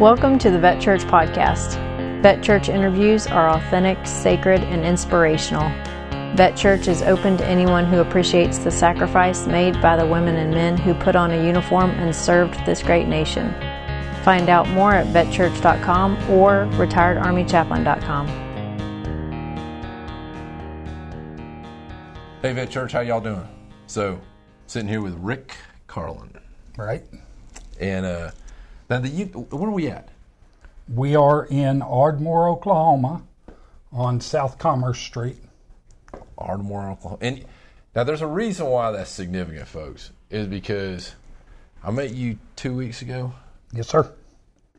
Welcome to the Vet Church Podcast. Vet Church interviews are authentic, sacred, and inspirational. Vet Church is open to anyone who appreciates the sacrifice made by the women and men who put on a uniform and served this great nation. Find out more at vetchurch.com or retiredarmychaplain.com. Hey, Vet Church, how y'all doing? So, sitting here with Rick Carlan, right? And uh, now, the, you, where are we at? We are in Ardmore, Oklahoma, on South Commerce Street. Ardmore, Oklahoma. And now, there's a reason why that's significant, folks, is because I met you two weeks ago. Yes, sir.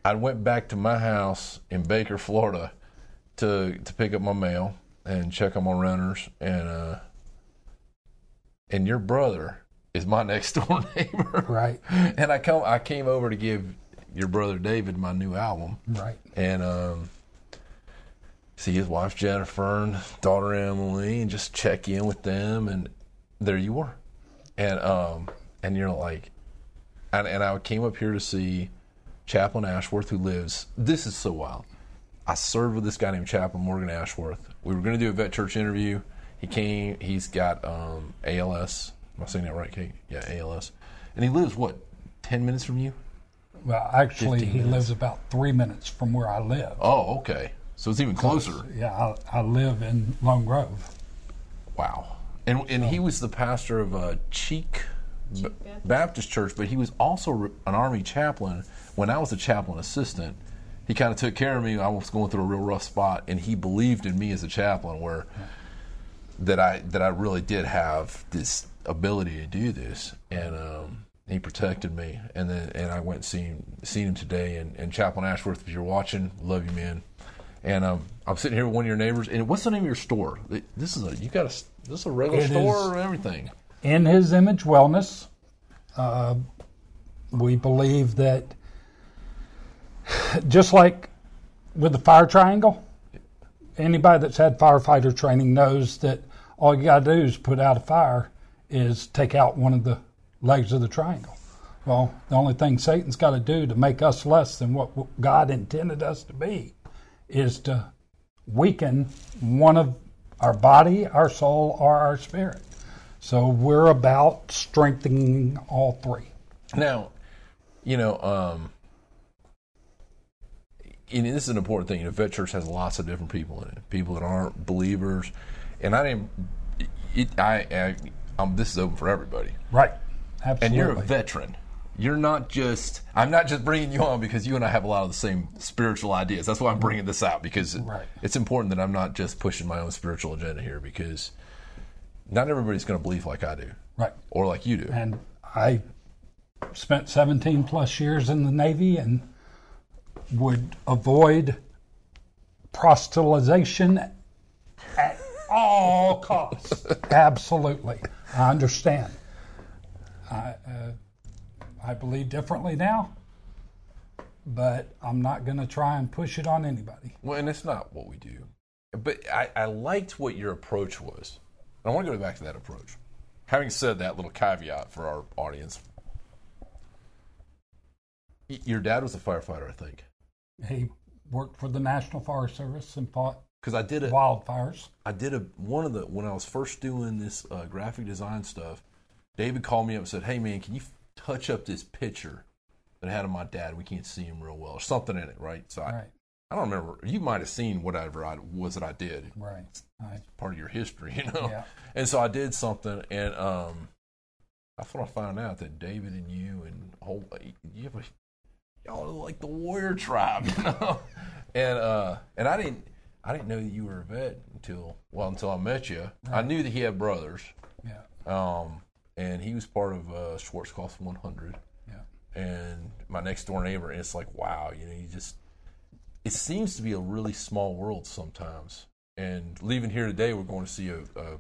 I went back to my house in Baker, Florida, to to pick up my mail and check on my runners, and uh, and your brother is my next door neighbor, right? And I come, I came over to give your brother David my new album, right? And um, see his wife Jennifer and daughter Emily, and just check in with them, and there you were, and um, and you're like, and, and I came up here to see Chaplain Ashworth, who lives. This is so wild. I served with this guy named Chaplain Morgan Ashworth. We were going to do a vet church interview. He came. He's got um, ALS. Am I saying that right, Kate? Yeah, ALS. And he lives what, ten minutes from you? Well, actually, he lives about three minutes from where I live. Oh, okay. So it's even closer. Yeah, I, I live in Lone Grove. Wow. And and he was the pastor of a Cheek Baptist Church, but he was also an Army chaplain. When I was a chaplain assistant, he kind of took care of me. I was going through a real rough spot, and he believed in me as a chaplain, where that I that I really did have this ability to do this, and um, he protected me. And then and I went and seen seen him today. And, and Chaplain Ashworth, if you're watching, love you, man. And um, I'm sitting here with one of your neighbors. And what's the name of your store? This is a you got a this is a regular it store or everything. In His Image Wellness, uh, we believe that just like with the fire triangle, anybody that's had firefighter training knows that all you got to do is put out a fire is take out one of the legs of the triangle. Well, the only thing Satan's got to do to make us less than what God intended us to be is to weaken one of our body, our soul, or our spirit. So we're about strengthening all three. Now, you know, um, and this is an important thing. You know, Vet Church has lots of different people in it. People that aren't believers, and I didn't. It, I, I um, this is open for everybody. Right. Absolutely. And you're a veteran. You're not just. I'm not just bringing you on because you and I have a lot of the same spiritual ideas. That's why I'm bringing this out because right. it's important that I'm not just pushing my own spiritual agenda here because not everybody's going to believe like I do. Right. Or like you do. And I spent 17 plus years in the Navy and would avoid proselytization at all costs. Absolutely. I understand. I, uh, I believe differently now, but I'm not going to try and push it on anybody. Well, and it's not what we do. But I, I liked what your approach was. I want to go back to that approach. Having said that little caveat for our audience, your dad was a firefighter, I think. He worked for the National Forest Service and fought because I did a, wildfires. I did a one of the when I was first doing this uh, graphic design stuff. David called me up and said, "Hey man, can you touch up this picture that I had of my dad? We can't see him real well, or something in it, right?" So I, right. I don't remember. You might have seen whatever I was that I did. Right. right. part of your history, you know. Yeah. And so I did something, and um, I thought I found out that David and you and whole you have a y'all are like the warrior tribe, you know. and uh, and I didn't I didn't know that you were a vet until well until I met you. Right. I knew that he had brothers. Yeah. Um, and he was part of uh, Schwarzkopf 100. Yeah. And my next door neighbor, and it's like wow, you know, you just it seems to be a really small world sometimes. And leaving here today, we're going to see a, a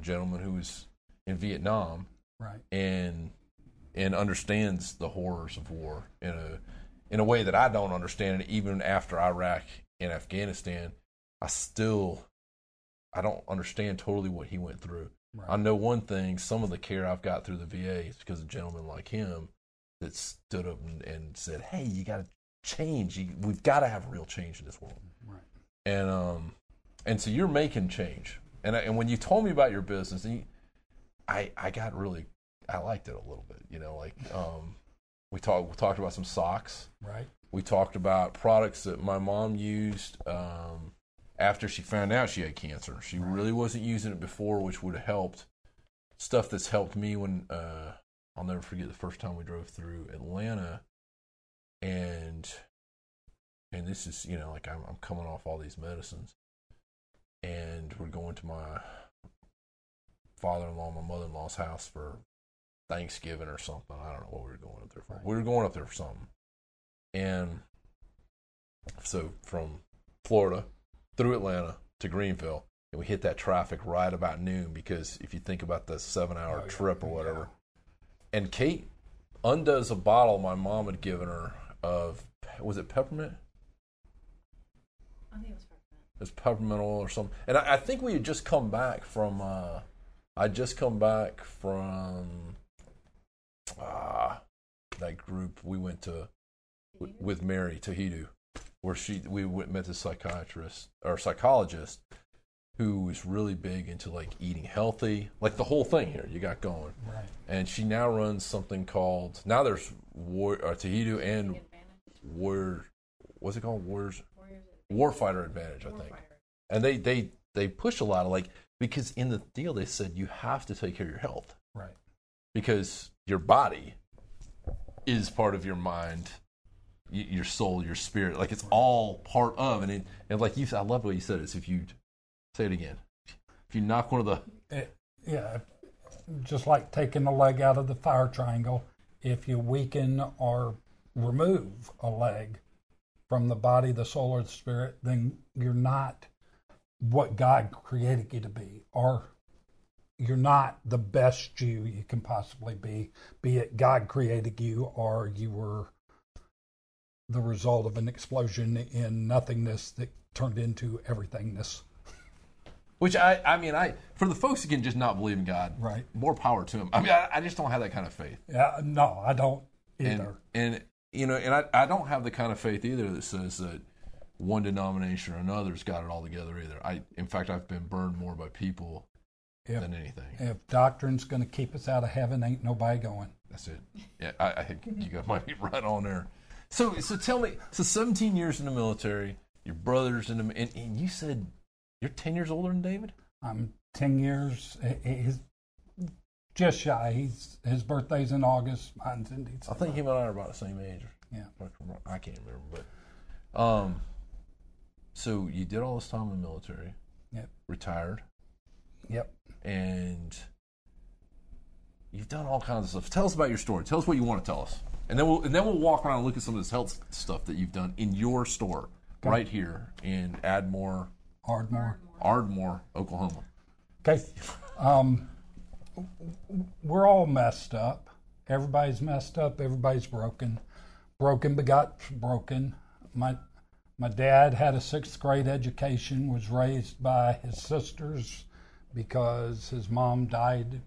gentleman who was in Vietnam, right, and and understands the horrors of war in a in a way that I don't understand it. Even after Iraq and Afghanistan, I still I don't understand totally what he went through. Right. I know one thing: some of the care I've got through the VA is because of gentlemen like him that stood up and, and said, "Hey, you got to change. You, we've got to have real change in this world. Right. And um, and so you're making change. And I, and when you told me about your business, you, I I got really I liked it a little bit. You know, like um, we talked we talked about some socks. Right. We talked about products that my mom used um, after she found out she had cancer. She really wasn't using it before, which would have helped. Stuff that's helped me when uh, I'll never forget the first time we drove through Atlanta, and and this is you know like I'm, I'm coming off all these medicines, and we're going to my father-in-law, my mother-in-law's house for Thanksgiving or something. I don't know what we were going up there for. We were going up there for something, and so from Florida through Atlanta to Greenville, and we hit that traffic right about noon because if you think about the seven-hour Oh, yeah. trip or whatever, and Kate undoes a bottle my mom had given her of was it peppermint? I think it was peppermint. It was peppermint oil or something. And I, I think we had just come back from. Uh, I just come back from. Ah, that group we went to w- with Mary to Hidu, where she we went met this psychiatrist or psychologist who was really big into like eating healthy, like the whole thing here you got going. Right. And she now runs something called now there's War uh, Tahidu and Advantage. War. What's it called? Wars Warriors Warfighter Advantage, I think. Warfighter. And they they they push a lot of like because in the deal they said you have to take care of your health Right. because your body is part of your mind, y- your soul, your spirit. Like it's all part of, and it, and like you, said- I love what you said. Is if you say it again, if you knock one of the It, yeah, just like taking a leg out of the fire triangle, if you weaken or remove a leg from the body, the soul, or the spirit, then you're not what God created you to be, or you're not the best you you can possibly be, be it God created you or you were the result of an explosion in nothingness that turned into everythingness. which I I mean I for the folks who can just not believe in God, Right. More power to them. I mean I, I just don't have that kind of faith. Yeah, no, I don't and either. and you know, and I, I don't have the kind of faith either that says that one denomination or another's got it all together either. I, in fact, I've been burned more by people If- than anything. If doctrine's going to keep us out of heaven, ain't nobody going. That's it. Yeah, I, I think you got might be right on there. So, so tell me, so 17 years in the military, your brothers in the, and, and you said you're 10 years older than David. I'm 10 years, he- he's just shy. He's, his birthday's in August. Mine's in I think him and I are about the same age. Yeah. I can't remember, but um, so you did all this time in the military, Yep. retired. Yep. and you've done all kinds of stuff. Tell us about your story. Tell us what you want to tell us, and then we'll and then we'll walk around and look at some of this health stuff that you've done in your store right here in Admore, Ardmore. Ardmore, Oklahoma. Okay. Um, we're all messed up. Everybody's messed up. Everybody's broken. Broken begot broken. My my dad had a sixth grade education. Was raised by his sisters because his mom died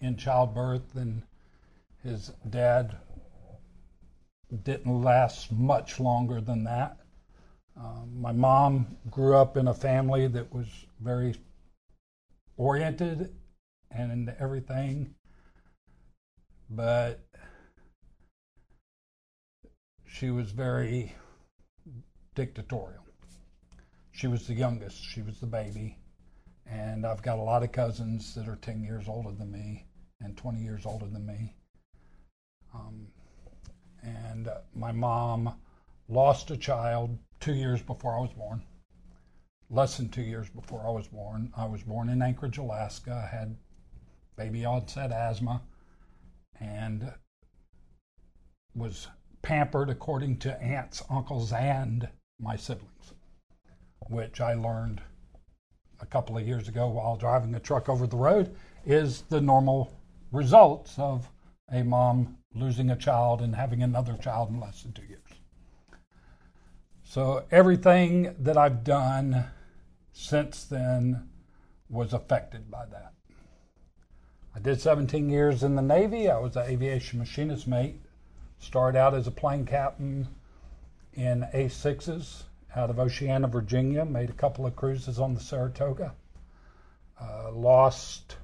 in childbirth, and his dad didn't last much longer than that. Um, my mom grew up in a family that was very oriented and into everything, but she was very dictatorial. She was the youngest, she was the baby, and I've got a lot of cousins that are 10 years older than me and 20 years older than me. Um, and my mom lost a child two years before I was born less than two years before I was born. I was born in Anchorage, Alaska. I had baby onset asthma and was pampered according to aunts, uncles, and my siblings, which I learned a couple of years ago while driving a truck over the road is the normal results of a mom losing a child and having another child in less than two years. So everything that I've done since then was affected by that. I did 17 years in the Navy. I was an aviation machinist mate. Started out as a plane captain, in A6s out of Oceana, Virginia. Made a couple of cruises on the Saratoga. Uh, lost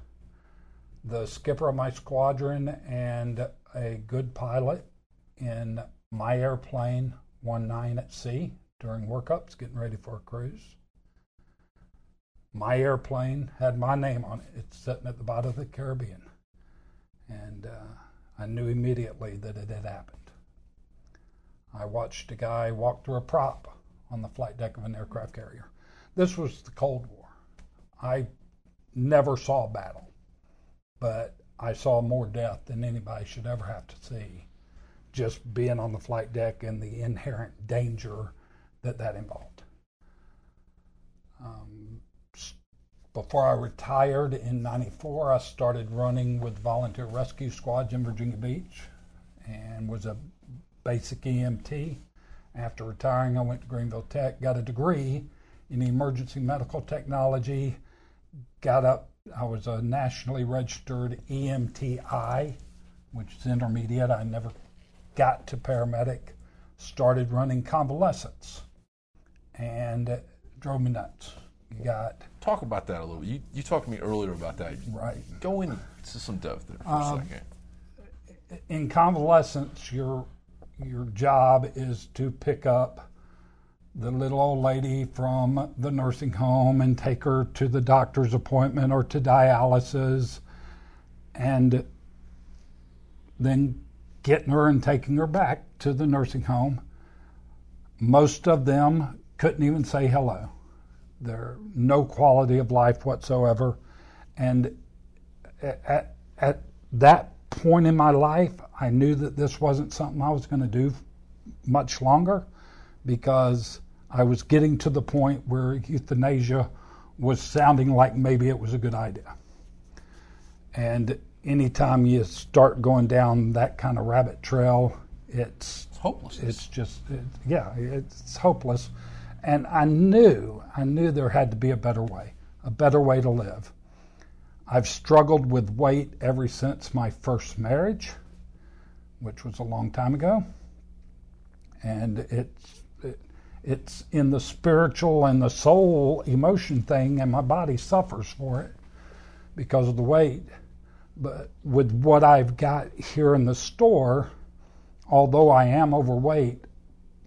the skipper of my squadron and a good pilot in my airplane one nine at sea during workups, getting ready for a cruise. My airplane had my name on it. It's sitting at the bottom of the Caribbean. And uh, I knew immediately that it had happened. I watched a guy walk through a prop on the flight deck of an aircraft carrier. This was the Cold War. I never saw battle, but I saw more death than anybody should ever have to see just being on the flight deck and the inherent danger that that involved. Um, before I retired in 94, I started running with Volunteer Rescue Squads in Virginia Beach and was a basic EMT. After retiring, I went to Greenville Tech, got a degree in emergency medical technology, got up, I was a nationally registered EMTI, which is intermediate. I never got to paramedic, started running convalescents, and it drove me nuts. You got Talk about that a little. You you talked to me earlier about that. right. Go into some depth there for Um, a second. in convalescence, your your job is to pick up the little old lady from the nursing home and take her to the doctor's appointment or to dialysis, and then getting her and taking her back to the nursing home. Most of them couldn't even say hello. They're no quality of life whatsoever, and at, at that point in my life, I knew that this wasn't something I was going to do much longer because I was getting to the point where euthanasia was sounding like maybe it was a good idea. And anytime you start going down that kind of rabbit trail, it's It's hopeless. it's just it, yeah it's hopeless and i knew i knew there had to be a better way a better way to live i've struggled with weight ever since my first marriage which was a long time ago and it's it, it's in the spiritual and the soul emotion thing and my body suffers for it because of the weight but with what i've got here in the store although I am overweight,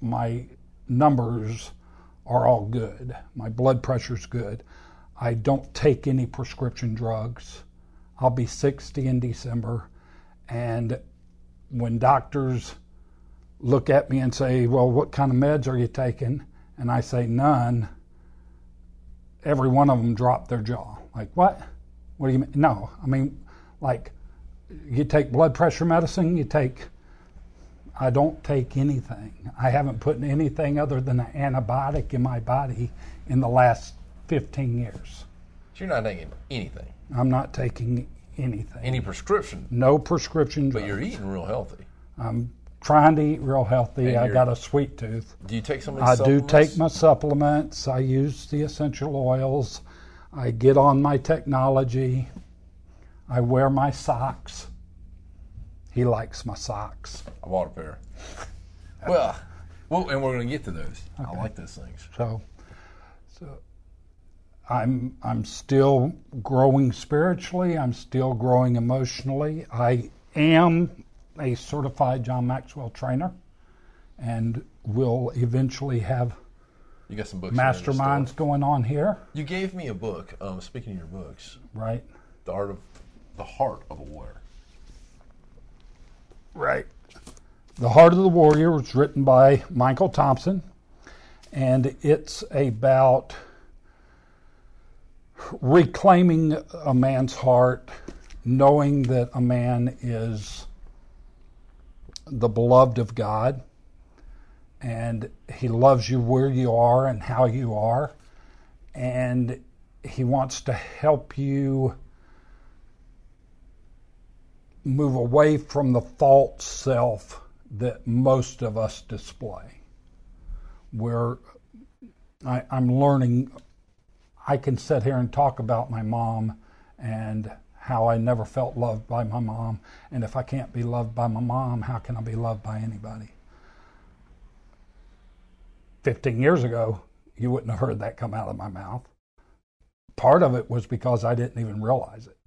my numbers are all good. My blood pressure's good. I don't take any prescription drugs. I'll be 60 in December. And when doctors look at me and say, Well, what kind of meds are you taking? And I say, None, every one of them dropped their jaw. Like, what? What do you mean? No, I mean, like, you take blood pressure medicine, you take I don't take anything. I haven't put anything other than an antibiotic in my body in the last 15 years. So you're not taking anything, I'm not taking anything. any prescription, no prescription but you're eating real healthy. I'm trying to eat real healthy. I got a sweet tooth. Do you take some of I do take my supplements. I use the essential oils. I get on my technology. I wear my socks. He likes my socks. I bought a pair. well, well, and we're going to get to those. I like those things. So, so I'm I'm still growing spiritually. I'm still growing emotionally. I am a certified John Maxwell trainer, and we'll eventually have You got some books. there in the store. masterminds going on here. You gave me a book. Um, speaking of your books, Right. the art of the heart of a warrior. Right. The Heart of the Warrior was written by Michael Thompson, and it's about reclaiming a man's heart, knowing that a man is the beloved of God, and he loves you where you are and how you are, and he wants to help you move away from the false self that most of us display. Where I'm learning, I can sit here and talk about my mom and how I never felt loved by my mom. And if I can't be loved by my mom, how can I be loved by anybody? 15 years ago, you wouldn't have heard that come out of my mouth. Part of it was because I didn't even realize it.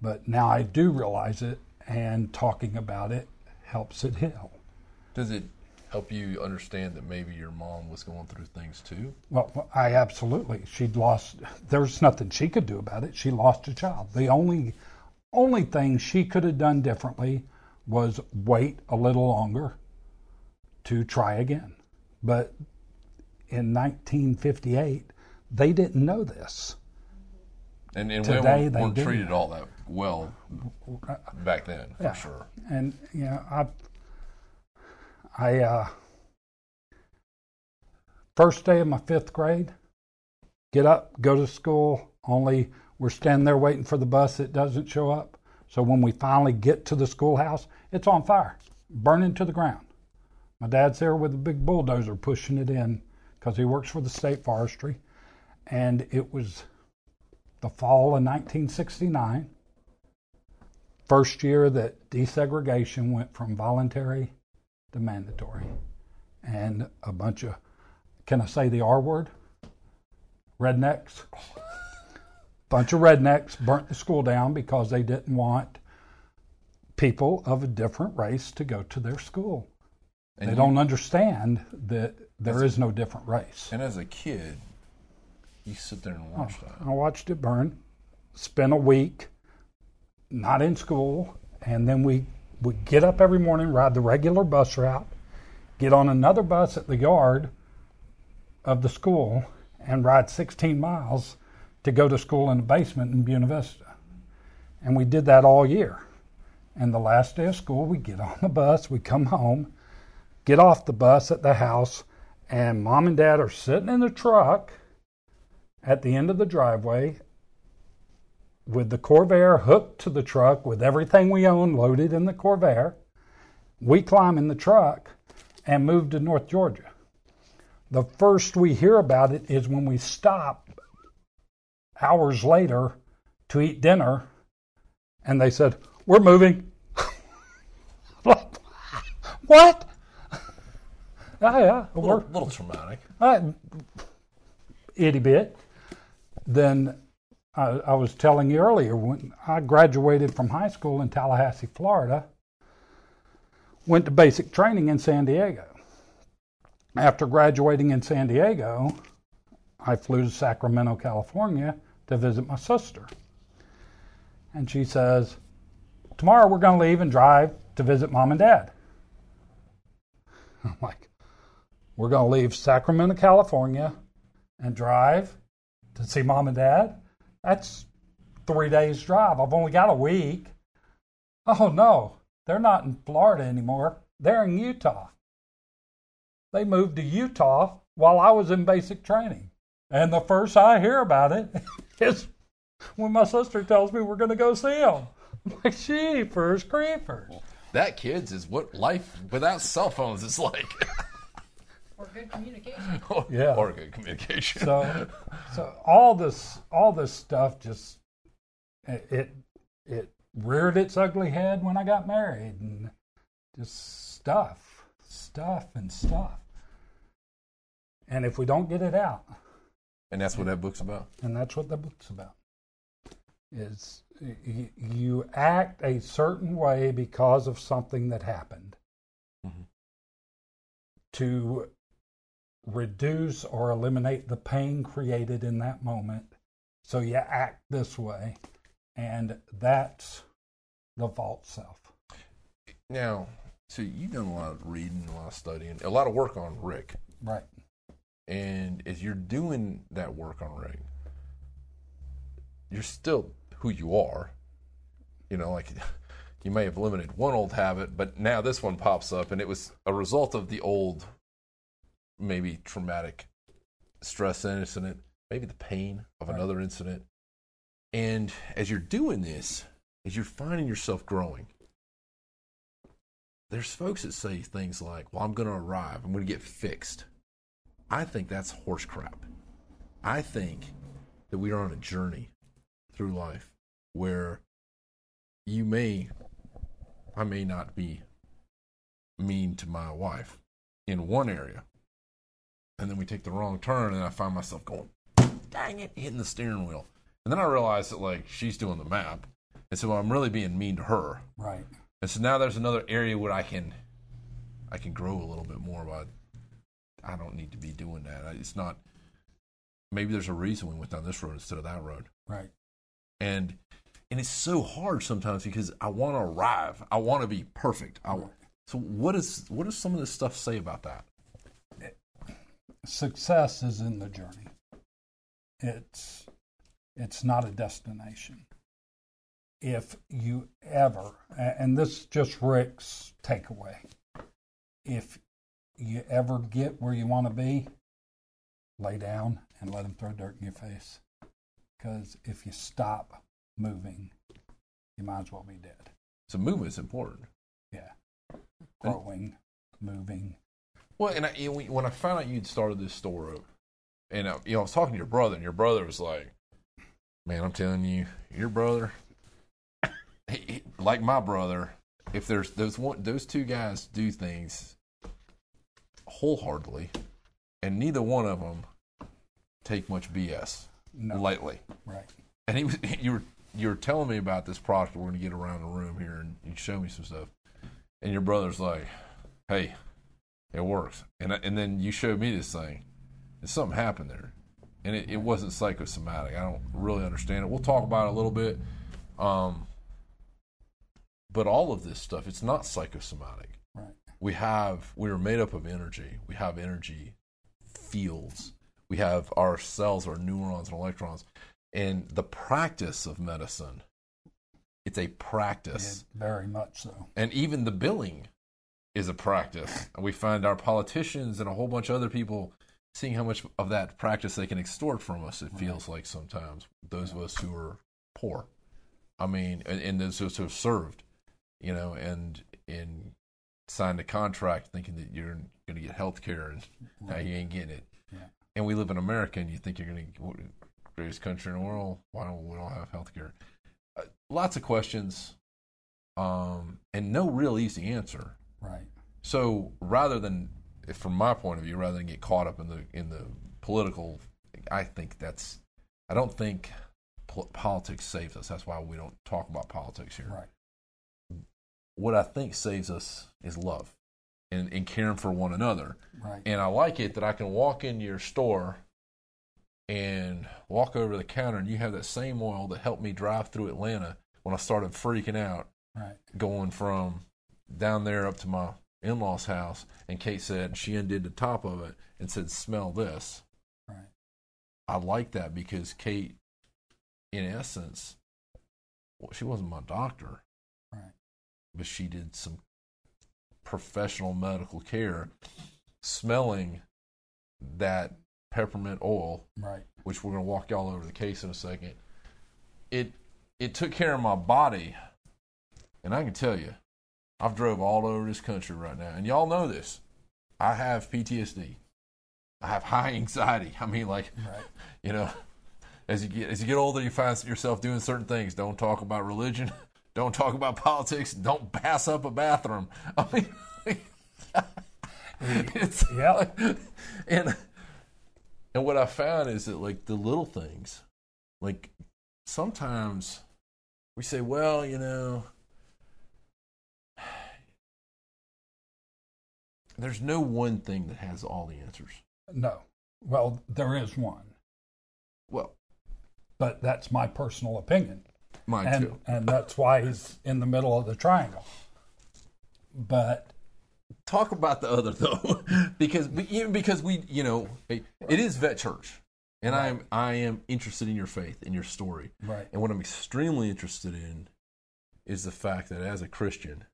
But now I do realize it, and talking about it helps it heal. Does it help you understand that maybe your mom was going through things too? Well, I absolutely. She'd lost. There's nothing she could do about it. She lost a child. The only, only thing she could have done differently was wait a little longer to try again. But in 1958, they didn't know this. And, and Today they weren't do. treated all that well uh, back then, for Yeah. sure. And you know, I, I, uh, first day of my fifth grade, get up, go to school. Only we're standing there waiting for the bus that doesn't show up. So when we finally get to the schoolhouse, it's on fire, burning to the ground. My dad's there with a big bulldozer pushing it in because he works for the state forestry, and it was the fall of 1969 first year that desegregation went from voluntary to mandatory. And a bunch of, can I say the R word? Rednecks. bunch of rednecks burnt the school down because they didn't want people of a different race to go to their school. And they you- don't understand that there is no different race. And as a kid, you sit there and oh, watch that. I watched it burn, spent a week not in school, and then we would get up every morning, ride the regular bus route, get on another bus at the yard of the school, and ride 16 miles to go to school in the basement in Buena Vista. And we did that all year. And the last day of school, we get on the bus, we come home, get off the bus at the house, and mom and dad are sitting in the truck at the end of the driveway with the Corvair hooked to the truck with everything we own loaded in the Corvair. We climb in the truck and move to North Georgia. The first we hear about it is when we stop hours later to eat dinner and they said, We're moving. what? oh, yeah. A little, little traumatic. uh, itty bit. Then I, I was telling you earlier when I graduated from high school in Tallahassee, Florida, went to basic training in San Diego. After graduating in San Diego, I flew to Sacramento, California to visit my sister. And she says, Tomorrow we're going to leave and drive to visit mom and dad. I'm like, We're going to leave Sacramento, California and drive to see mom and dad. That's three days' drive. I've only got a week. Oh, no, they're not in Florida anymore. They're in Utah. They moved to Utah while I was in basic training. And the first I hear about it is when my sister tells me we're going to go see them. I'm like, creepers. That, kids, is what life without cell phones is like. Or good communication. or, Yeah. or good communication. so so all this all this stuff just it, it it reared its ugly head when I got married and just stuff stuff and stuff and if we don't get it out and that's what that book's about. and that's what the book's about is you act a certain way because of something that happened Mhm. to reduce or eliminate the pain created in that moment so you act this way and that's the false self Now, so you've done a lot of reading, a lot of studying, a lot of work on Rick. right And as you're doing that work on Rick, you're still who you are. You know, like you may have eliminated one old habit, but now this one pops up, and it was a result of the old, maybe traumatic stress incident, maybe the pain of Right. another incident. And as you're doing this, as you're finding yourself growing, there's folks that say things like, Well, I'm going to arrive, I'm going to get fixed. I think that's horse crap. I think that we are on a journey through life where you may, I may not be mean to my wife in one area, and then we take the wrong turn, and I find myself going, dang it, hitting the steering wheel. And then I realize that like she's doing the map, and so I'm really being mean to her. Right. And so now there's another area where I can, I can grow a little bit more. But I don't need to be doing that. It's not. Maybe there's a reason we went down this road instead of that road. Right. And and it's so hard sometimes because I want to arrive. I want to be perfect. I, so what is what does some of this stuff say about that? Success is in the journey. It's it's not a destination. If you ever, and this is just Rick's takeaway, if you ever get where you want to be, lay down and let him throw dirt in your face. Because if you stop moving, you might as well be dead. So movement is important. Yeah. Growing, moving. Well, and I, you know, when I found out you'd started this store up, and uh, you know, I was talking to your brother, and your brother was like, "Man, I'm telling you, your brother, he, he- like my brother, if there's those one, those two guys do things wholeheartedly, and neither one of them take much BS No. lightly." Right. And he was you were you were telling me about this product we're going to get around the room here, and you show me some stuff, and your brother's like, "Hey, it works," and I- and then you showed me this thing, and something happened there, and it, it wasn't psychosomatic. I don't really understand it. We'll talk about it a little bit, um, but all of this stuff it's not psychosomatic. Right. We have we are made up of energy. We have energy fields. We have our cells, our neurons and electrons and the practice of medicine it's a Yeah, practice very much so. and even the billing is a practice and we find our politicians and a whole bunch of other people seeing how much of that practice they can extort from us it feels like sometimes those of us who are poor i mean and, and those who have served you know and and signed a contract thinking that you're going to get health care and now you ain't getting it Yeah. and we live in America, and you think you're going to greatest country in the world. Why don't we don't have health care? Uh, lots of questions, um, and no real easy answer. Right. So rather than, from my point of view, rather than get caught up in the in the political, I think that's. I don't think pol- politics saves us. That's why we don't talk about politics here. Right. What I think saves us is love, and, and caring for one another. Right. And I like it that I can walk into your store and walk over the counter, and you have that same oil that helped me drive through Atlanta when I started freaking out right. going from down there up to my in law's house. And Kate said, she undid the top of it and said, Smell this. Right. I like that because Kate, in essence, well, she wasn't my doctor, Right. but she did some professional medical care smelling that peppermint oil Right. which we're going to walk y'all over the case in a second it it took care of my body and i can tell you i've drove all over this country right now. And y'all know this. I have ptsd i have high anxiety. I mean like Right. you know as you get as you get older you find yourself doing certain things. Don't talk about religion. Don't talk about politics. Don't pass up a bathroom. I mean it's Yeah. and and what I found is that like the little things, like sometimes we say, well, you know, there's no one thing that has all the answers. No. Well, there is one, Well, but that's my personal opinion. mine and, too. and that's why he's in the middle of the triangle. But Talk about the other though, because even because we, you know, it is vet church, and I am I am interested in your faith, in your story, right, And what I'm extremely interested in is the fact that as a Christian,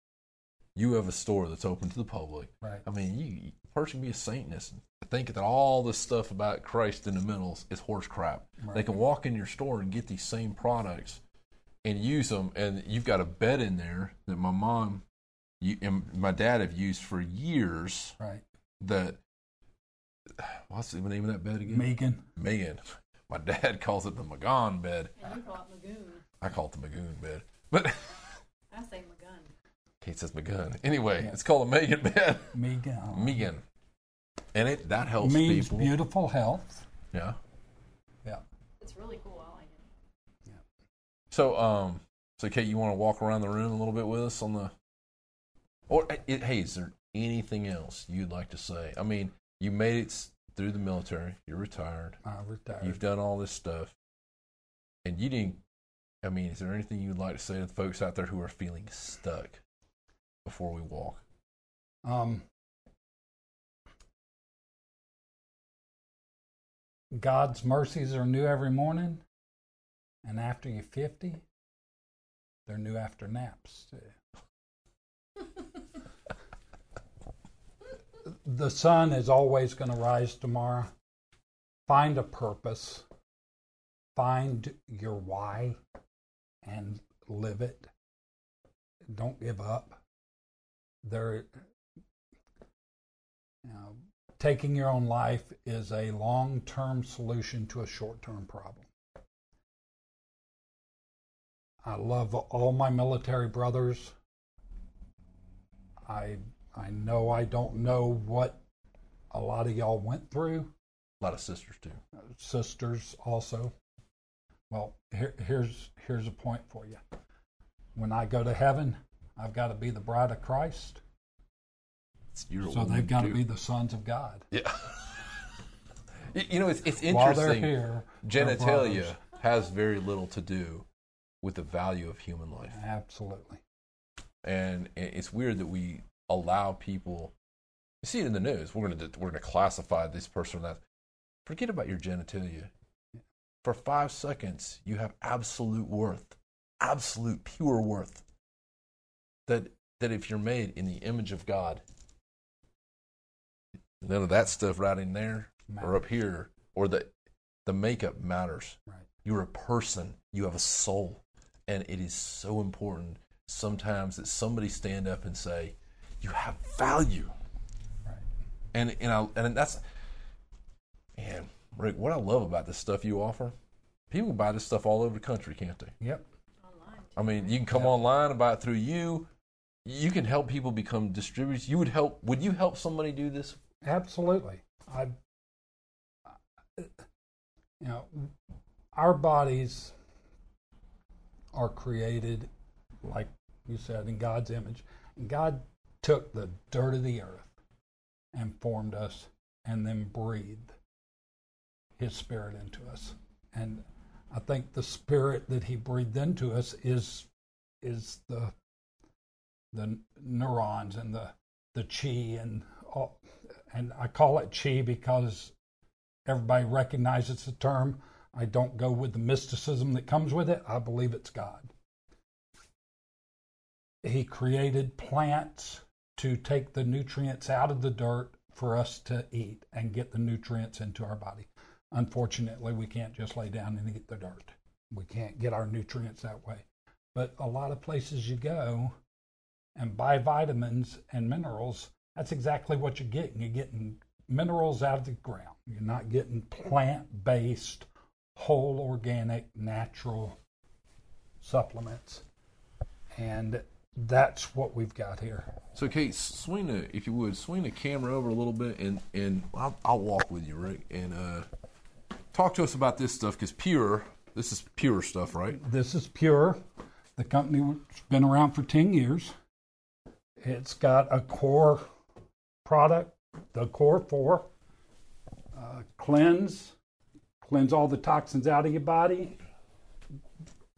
you have a store that's open to the public. right, I mean, you a person can be a Satanist. Think that all this stuff about Christ in the middle is horse crap. Right. They can walk in your store and get these same products and use them. And you've got a bed in there that my mom you, and my dad have used for years. right. That what's the name of that bed again? Megan, Megan. My dad calls it the Magon bed. And you call it Magoon. I call it the Magoon bed. But I say Magun. Kate says Magun. Anyway, Yeah. it's called a Megan bed. Megan, Megan. and it that helps means people. beautiful health. Yeah. Yeah. It's really cool. I like it. So, um, so Kate, you want to walk around the room a little bit with us on the, or eh, it, hey, is there anything else you'd like to say? I mean, you made it through the military. You're retired. I retired. You've done all this stuff, and you didn't. I mean, is there anything you'd like to say to the folks out there who are feeling stuck before we walk? Um, God's mercies are new every morning, and after you're 50, they're new after naps. too. the sun is always going to rise tomorrow. Find a purpose, find your why, and live it. Don't give up. There, you know, taking your own life is a long term solution to a short term problem. I love all my military brothers. I I know I don't know what a lot of y'all went through. A lot of sisters too. Sisters also. Well, here, here's here's a point for you. When I go to heaven, I've got to be the bride of Christ. It's, you're a So they've got to be the sons of God. Yeah. You- know, it's it's While they're interesting. here, they're Genitalia has very little to do with the value of human life. Absolutely. and it's weird that we allow people you see it in the news we're going to we're going to classify this person or that forget about your genitalia for 5 seconds you have absolute worth absolute pure worth that that if you're made in the image of God none of that stuff right in there or up here or the the makeup matters Right. you're a person you have a soul and it is so important sometimes that somebody stand up and say you have value Right. and and I, and that's man Rick what I love about the stuff you offer people buy this stuff all over the country can't they Yep. Online. I mean you can come online and buy it through you you can help people become distributors you would help would you help somebody do this Absolutely. I, you know, our bodies are created, like you said, in God's image. And God took the dirt of the earth and formed us and then breathed His Spirit into us. And I think the Spirit that He breathed into us is is the the neurons and the the chi and all, and I call it chi because everybody recognizes the term. I don't go with the mysticism that comes with it. I believe it's God. He created plants to take the nutrients out of the dirt for us to eat and get the nutrients into our body. Unfortunately, we can't just lay down and eat the dirt. We can't get our nutrients that way. But a lot of places you go and buy vitamins and minerals, that's exactly what you're getting. You're getting minerals out of the ground. You're not getting plant based, whole organic, natural supplements. And that's what we've got here. So, Kate, swing the if you would swing the camera over a little bit, and and I'll, I'll walk with you, Rick, and uh, talk to us about this stuff because pure. This is pure stuff, right? This is Pure. The company's been around for 10 years. It's got a core product, the Core 4. Uh, cleanse, cleanse all the toxins out of your body.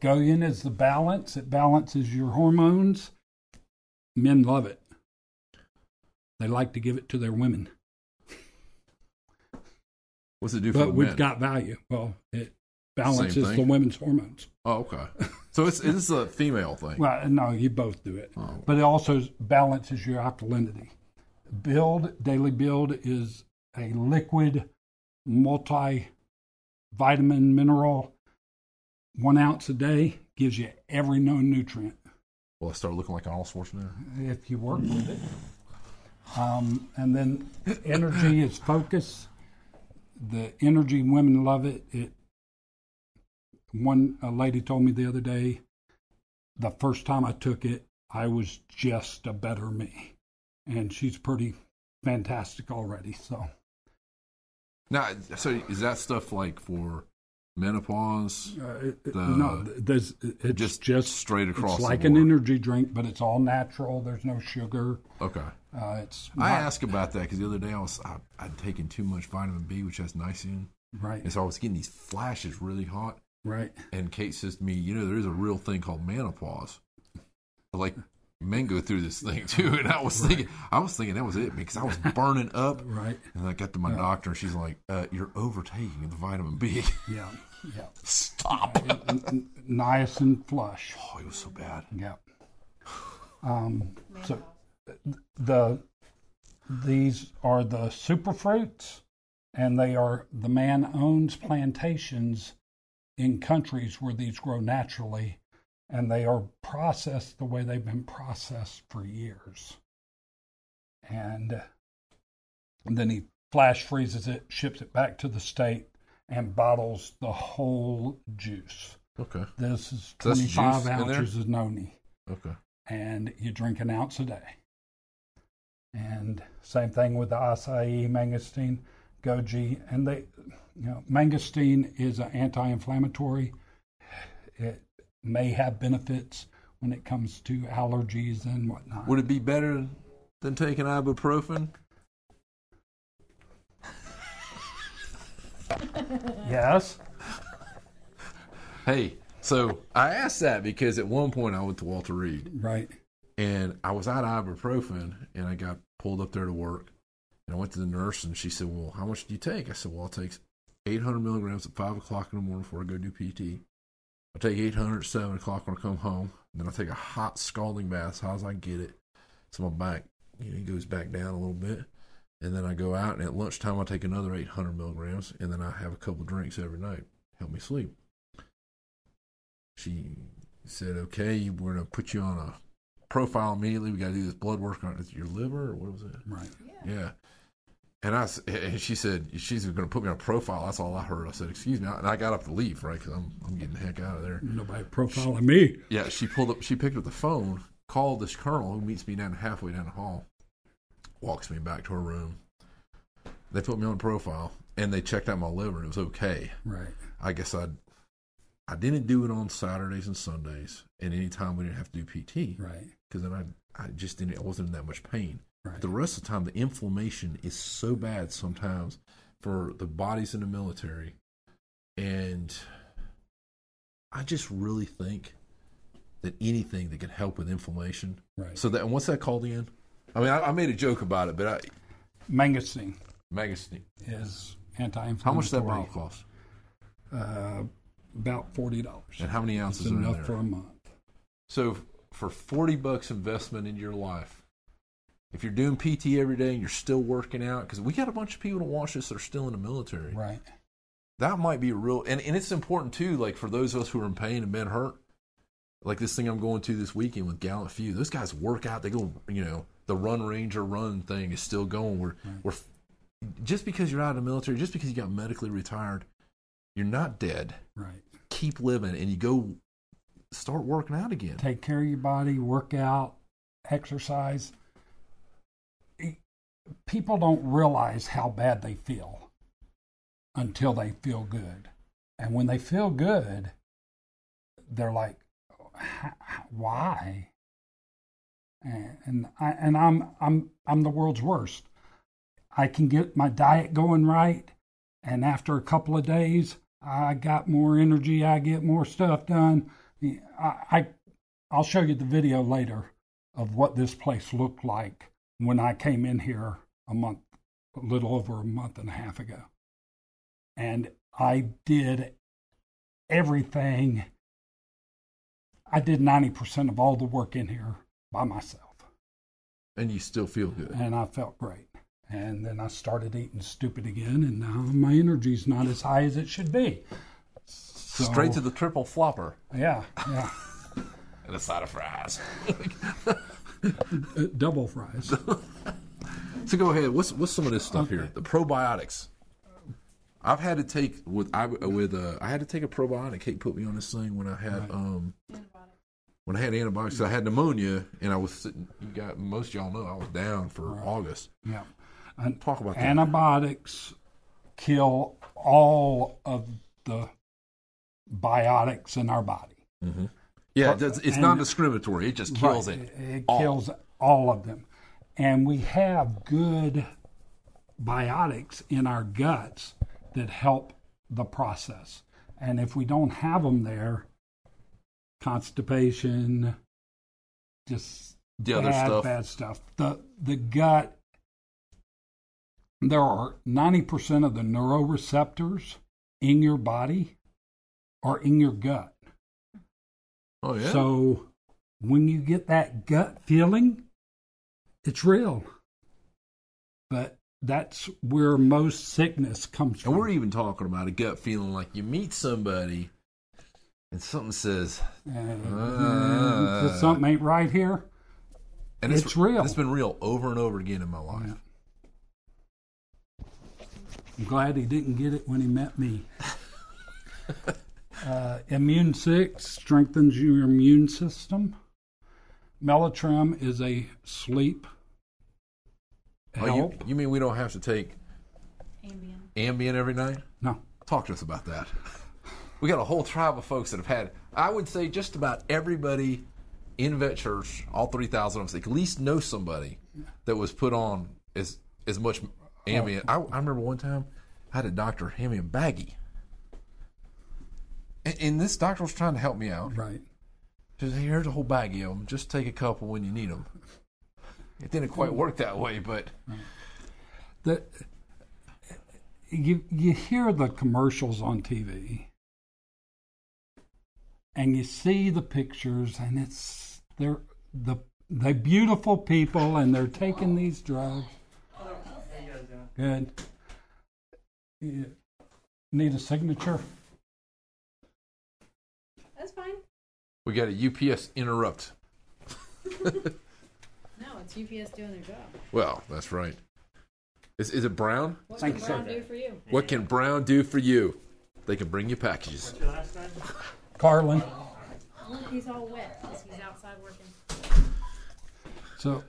Goyen is the balance, it balances your hormones. Men love it. They like to give it to their women. What's it do for But we've men? got value. Well, it balances the women's hormones. Oh, okay. So it's it's a female thing. Well, no, you both do it. Oh. But it also balances your alkalinity. Build, Daily Build is a liquid multi vitamin mineral. One ounce a day gives you every known nutrient Well, I start looking like Arnold Schwarzenegger. if you work with it. Um, and then energy is focus. The energy women love it. It one a lady told me the other day, the first time I took it, I was just a better me, and she's pretty fantastic already. So Now, so is that stuff like for menopause? Uh, it, The- no, there's it's just just straight across It's like an energy drink, but it's all natural. There's no sugar. Okay. Uh, it's I not- asked about that because the other day I was I, I'd taken too much vitamin B, which has niacin, right, and so I was getting these flashes really hot. Right. And Kate says to me, "You know, there is a real thing called menopause. Like men go through this thing too." And I was thinking, I was thinking that was it because I was burning up. Right. And I got to my doctor, and she's like, uh, "You're overtaking the vitamin B. Yeah. Yeah. Stop." N- niacin flush. Oh, it was so bad. Yeah. Um, so the these are the superfruits, and they are the man owns plantations in countries where these grow naturally, and they are processed the way they've been processed for years. And, then he flash freezes it, ships it back to the state, and bottles the whole juice. Okay. This is 25 juice in there? ounces of noni, Okay. and you drink an ounce a day. And same thing with the acai, mangosteen, goji, and they, you know, mangosteen is an anti-inflammatory. It may have benefits when it comes to allergies and whatnot. Would it be better than taking ibuprofen? yes. Hey, so I asked that because at one point I went to Walter Reed Right. and I was out of ibuprofen and I got pulled up there to work. And I went to the nurse and she said, Well, how much do you take? I said, Well, I take 800 milligrams at 5 o'clock in the morning before I go do PT. I take 800 at 7 o'clock when I come home. And Then I take a hot scalding bath as hot as I can get it. So my back you know, goes back down a little bit. And then I go out and at lunchtime I take another 800 milligrams. And then I have a couple drinks every night. Help me sleep. She said, Okay, we're going to put you on a profile immediately. We got to do this blood work on your liver or what was it? Right. Yeah. And I, and she said she's going to put me on profile. That's all I heard. I said, "Excuse me," and I got up to leave, right? Because I'm, I'm getting the heck out of there. Nobody profiling me. Yeah, she pulled up. She picked up the phone, called this colonel who meets me down halfway down the hall, walks me back to her room. They put me on profile, and they checked out my liver, and it was okay. Right. I guess I, I didn't do it on Saturdays and Sundays, and any time we didn't have to do PT, Right. because then I, I just didn't. I wasn't in that much pain. Right. The rest of the time, the inflammation is so bad sometimes for the bodies in the military. And I just really think that anything that can help with inflammation. Right. So that, and what's that called again? I mean, I, I made a joke about it, but I, Mangosteen magazine. is anti-inflammatory. How much does that bottle cost? Uh, about forty dollars. And how many It's ounces in enough there? for a month. So for 40 bucks investment in your life, if you're doing PT every day and you're still working out, because we got a bunch of people to watch this that are still in the military. Right. that might be a real and, and it's important too like for those of us who are in pain and been hurt like this thing i'm going to this weekend with gallant few those guys work out they go you know the run ranger run thing is still going we're, we're just because you're out of the military just because you got medically retired you're not dead Right. keep living and you go start working out again Take care of your body. Work out. Exercise. People don't realize how bad they feel until they feel good, and when they feel good, they're like, "H- h- "Why?" And and I and I'm I'm I'm the world's worst. I can get my diet going right, and after a couple of days, I got more energy. I get more stuff done. I, I I'll show you the video later of what this place looked like when I came in here a month, a little over a month and a half ago, and I did everything. I did ninety percent of all the work in here by myself and you still feel good and I felt great. And then I started eating stupid again, and now my energy's not as high as it should be. So, straight to the triple flopper yeah, yeah, and a side of fries double fries. So go ahead. What's what's some of this stuff here? The probiotics. I've had to take with I with uh I had to take a probiotic. Kate put me on this thing when I had um when I had antibiotics. I had pneumonia and I was sitting. You got most of y'all know I was down for August. Yeah, and Talk about that. antibiotics kill all of the biotics in our body. Yeah, it does- it's non discriminatory. It just kills Right. it. It all. kills all of them. And we have good biotics in our guts that help the process. And if we don't have them there, constipation, just The other bad, stuff. bad stuff. The the gut. There are ninety percent of the neuroreceptors in your body are in your gut. Oh, yeah. So when you get that gut feeling, it's real. But that's where most sickness comes from. and we're even talking about a gut feeling like you meet somebody and something says, Uh, Uh. something ain't right here. and It's real. It's been real over and over again in my life. Yeah. I'm glad he didn't get it when he met me. uh, immune six strengthens your immune system. Melatonin is a sleep Oh, you, you mean we don't have to take Ambien. Ambien every night? no, Talk to us about that. We got a whole tribe of folks that have had, I would say, just about everybody in Vet Church, all 3,000 of us, at least know somebody that was put on as, as much Ambien. I, I remember one time I had a doctor hand me a baggie. And, and this doctor was trying to help me out. right. He said, here's a whole bag of them. Just take a couple when you need them. It didn't quite work that way, but the you you hear the commercials on TV and you see the pictures and it's they're the they beautiful people and they're taking these drugs. Good. You need a signature? That's fine. we got a UPS interrupt. No, it's UPS doing their job. Well, that's right. Is, is it Brown? What Thank can you, Brown sir. do for you? What can Brown do for you? They can bring you packages. Carlan. Look, he's all wet because he's outside working. So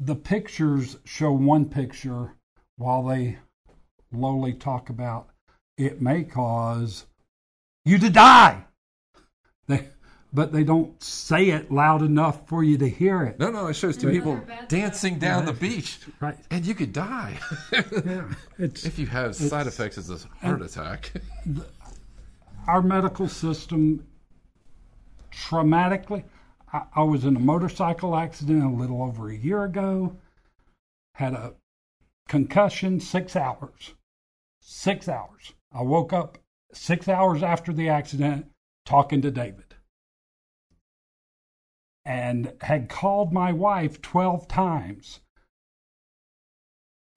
the pictures show one picture while they lowly talk about it may cause you to die. They, but they don't say it loud enough for you to hear it. No, no, it shows two people bad dancing down the beach, Right. and you could die Yeah. It's if you have side effects as a heart attack. our medical system traumatically. I, I was in a motorcycle accident a little over a year ago, had a concussion, six hours. Six hours. I woke up six hours after the accident talking to David and had called my wife 12 times.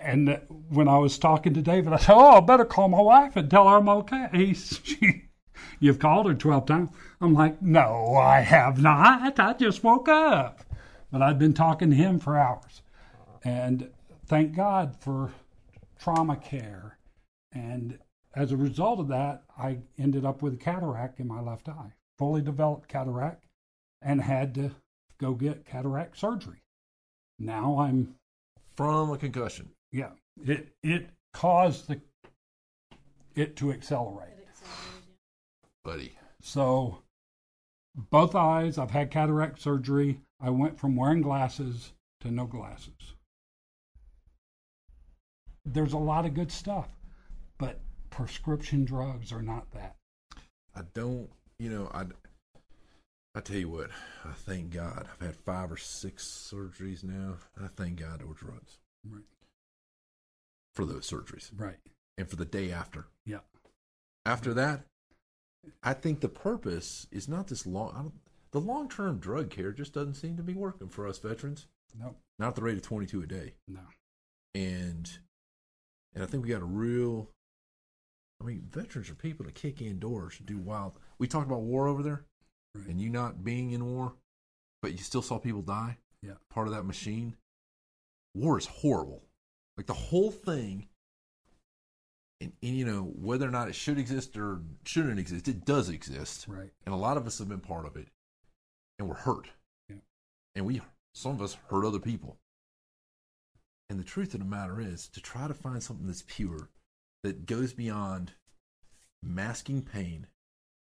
And when I was talking to David, I said, Oh, I better call my wife and tell her I'm okay. He's, she, You've called her 12 times. I'm like, No, I have not. I just woke up. But I'd been talking to him for hours. And thank God for trauma care. And as a result of that, I ended up with a cataract in my left eye, fully developed cataract, and had to go get cataract surgery. Now I'm From a concussion. yeah, it it caused the it to accelerate. It accelerates. Buddy. So both eyes, I've had cataract surgery. I went from wearing glasses to no glasses. There's a lot of good stuff, but prescription drugs are not that. I don't, you know, I, I tell you what, I thank God. I've had five or six surgeries now. I thank God there were drugs Right. for those surgeries Right. and for the day after. Yeah. After that, I think the purpose is not this long. I don't, the long term drug care just doesn't seem to be working for us veterans. No. Not at the rate of 22 a day. No. and and I think we got a real. I mean, veterans are people that kick in doors and do wild. We talked about war over there, Right. and you not being in war, but you still saw people die. Yeah. part of that machine. War is horrible. Like the whole thing. And, and you know whether or not it should exist or shouldn't exist, it does exist, Right. and a lot of us have been part of it, and we're hurt. Yeah. And we, some of us, hurt other people. And the truth of the matter is to try to find something that's pure, that goes beyond masking pain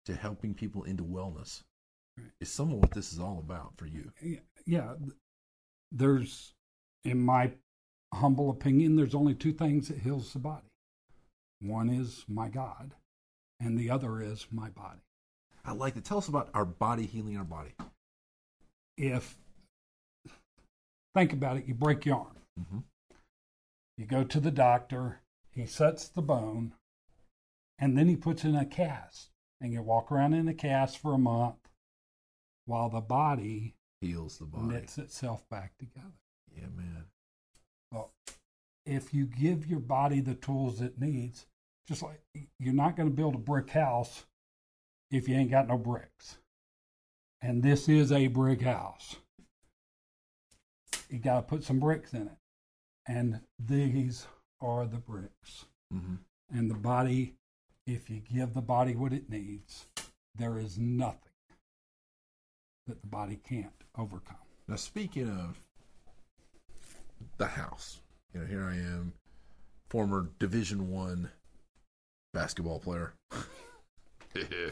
to helping people into wellness Right. is some of what this is all about for you. yeah, there's, in my humble opinion, there's only two things that heals the body. One is my God, and the other is my body. I like to tell us about our body healing our body. If think about it, you break your arm, Mm-hmm. you go to the doctor, he sets the bone, and then he puts in a cast, and you walk around in a cast for a month, while the body Heals the body. knits itself back together. Yeah, man. Well, if you give your body the tools it needs, just like you're not going to build a brick house if you ain't got no bricks. And this is a brick house. You got to put some bricks in it. And these are the bricks. Mm-hmm. And the body, if you give the body what it needs, there is nothing that the body can't overcome. Now, speaking of the house, you know, here I am, former Division One basketball player.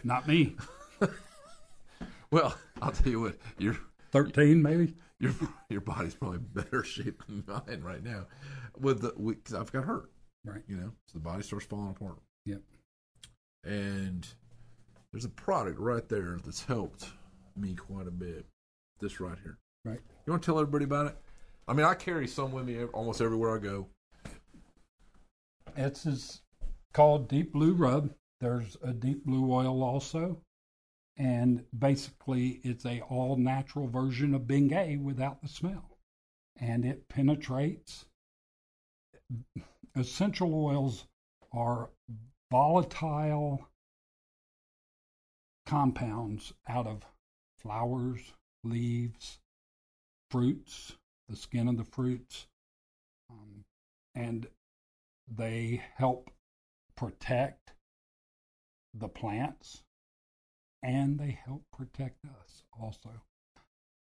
Not me. well, I'll tell you what, you're 13 maybe? Your your body's probably better shape than mine right now. With the because I've got hurt, Right. you know, so the body starts falling apart. Yep. And there's a product right there that's helped me quite a bit. This right here. Right. You want to tell everybody about it? I mean, I carry some with me almost everywhere I go. It's is called Deep Blue Rub. There's a Deep Blue oil also, and basically it's a all natural version of Bengay without the smell, and it penetrates. Essential oils are volatile compounds out of flowers, leaves, fruits, the skin of the fruits, um, and they help protect the plants and they help protect us also.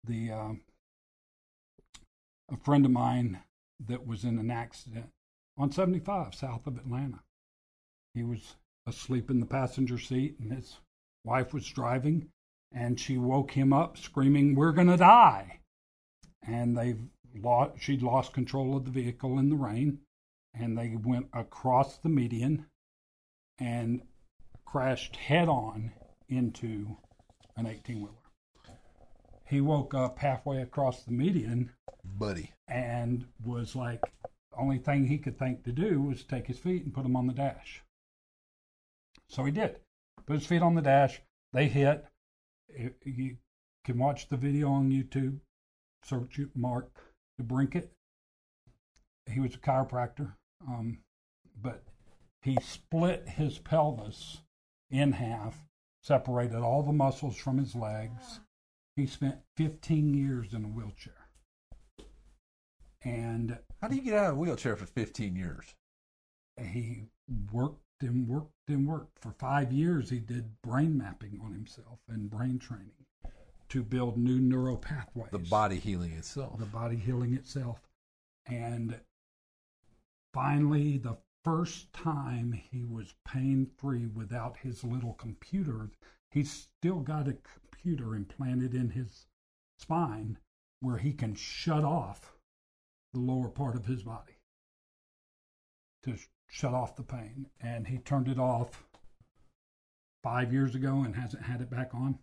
The um, a friend of mine that was in an accident on 75 south of Atlanta. He was asleep in the passenger seat and his wife was driving and she woke him up screaming, "We're to die." And they lost she'd lost control of the vehicle in the rain and they went across the median and crashed head on into an 18 wheeler. He woke up halfway across the median Buddy. and was like, the only thing he could think to do was take his feet and put them on the dash. So he did. Put his feet on the dash. They hit. You can watch the video on YouTube. Search it, Mark DeBrinket. He was a chiropractor, um, but he split his pelvis in half, separated all the muscles from his legs. He spent 15 years in a wheelchair. And How do you get out of a wheelchair for 15 years? he worked and worked and worked. For five years, he did brain mapping on himself and brain training to build new neural pathways. The body healing itself. the body healing itself. And finally, the first time he was pain free without his little computer, he's still got a computer implanted in his spine where he can shut off the lower part of his body to sh- shut off the pain. And he turned it off five years ago and hasn't had it back on.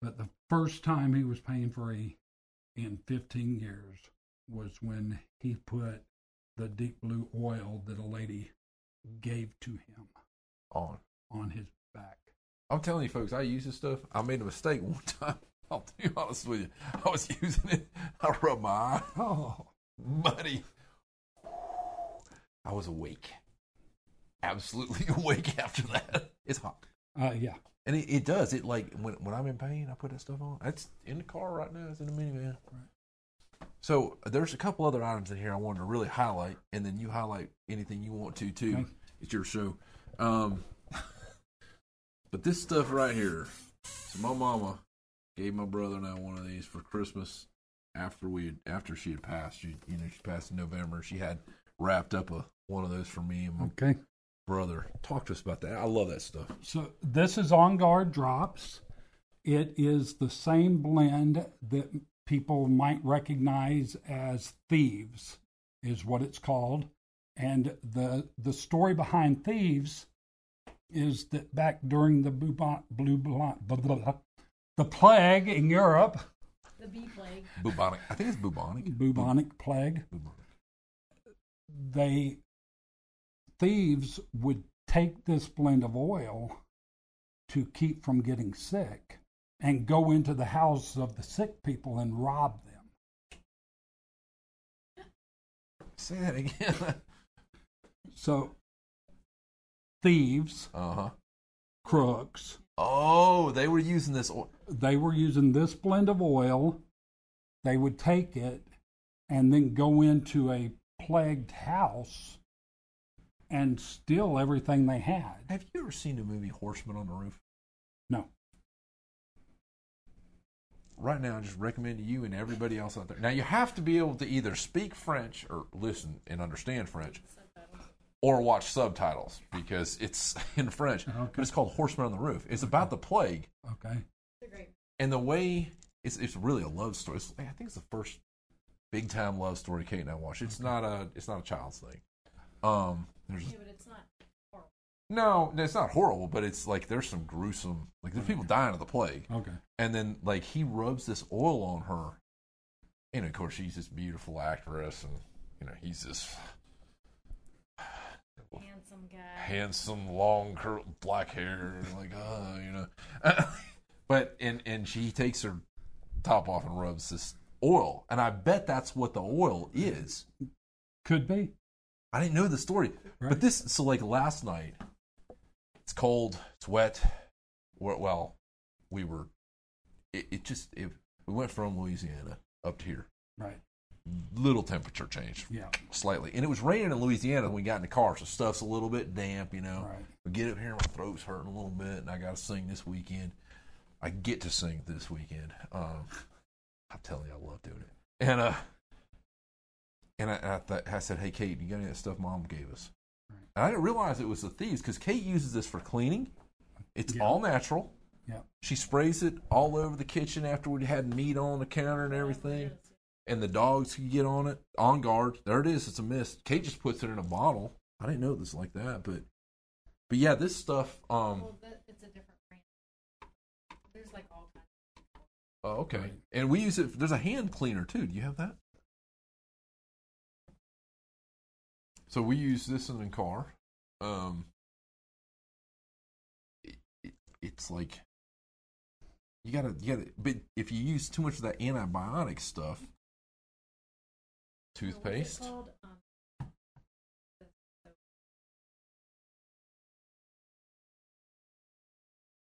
But the first time he was pain free in 15 years was when he put the deep blue oil that a lady gave to him On. on his back. I'm telling you, folks, I use this stuff. I made a mistake one time. I'll be honest with you. I was using it. I rubbed my eye, Oh, buddy. I was awake. Absolutely awake after that. It's hot. uh, yeah. And it, it does. It like when when I'm in pain, I put that stuff on. That's in the car right now. It's in the minivan. So there's a couple other items in here I wanted to really highlight, and then you highlight anything you want to too. Okay. It's your show. Um, but this stuff right here. So my mama gave my brother and I one of these for Christmas. after we had, after she had passed. She, you know, she passed in November. She had wrapped up a one of those for me and my Okay. brother. Talk to us about that. I love that stuff. So this is on guard drops. It is the same blend that people might recognize as thieves, is what it's called. And the the story behind thieves is that back during the bubon, blue, blah, blah, blah, blah, the plague in Europe, The bee plague. Bubonic. I think it's bubonic. bubonic plague, Bubonic. they thieves would take this blend of oil to keep from getting sick and go into the houses of the sick people and rob them. Say that again. So thieves, uh huh. crooks, Oh, they were using this. Oil. they were using this blend of oil. They would take it and then go into a plagued house and steal everything they had. Have you ever seen the movie Horseman on the Roof? No. Right now, I just recommend to you and everybody else out there. Now, you have to be able to either speak French or listen and understand French, or watch subtitles because it's in French. But it's called Horseman on the Roof. It's about the plague, Okay. And the way it's it's really a love story. It's, I think it's the first big time love story Kate and I watched. It's not a it's not a child's thing. Um, there's Yeah, but it's not horrible. no, it's not horrible, but it's like there's some gruesome like there's people dying of the plague. Okay. and then like he rubs this oil on her and of course she's this beautiful actress and you know he's this Handsome guy. handsome long curl black hair and like oh you know but and and she takes her top off and rubs this oil and i bet that's what the oil is Could be. i didn't know the story Right. but this so like last night it's cold it's wet We're- well we were it, it just it, we went from louisiana up to here Right. little temperature change Yeah. slightly and it was raining in louisiana when we got in the car so stuff's a little bit damp you know Right. we get up here my throat's hurting a little bit and i gotta sing this weekend i get to sing this weekend um i'm telling you i love doing it and uh and I, I, thought, I said hey kate you got any of that stuff mom gave us. And i didn't realize it was the thieves because kate uses this for cleaning it's Yeah. all natural Yeah. she sprays it all over the kitchen after we had meat on the counter and everything and the dogs can get on it on guard. There it is. It's a mist. Kate just puts it in a bottle. I didn't know this was like that, but but yeah, this stuff. Um. Well, it's a different brand. There's like all kinds. Oh, okay. And we use it. There's a hand cleaner too. Do you have that? So we use this in the car. Um. It, it, it's like you gotta you gotta. But if you use too much of that antibiotic stuff, What was it toothpaste. called? Um, the- the-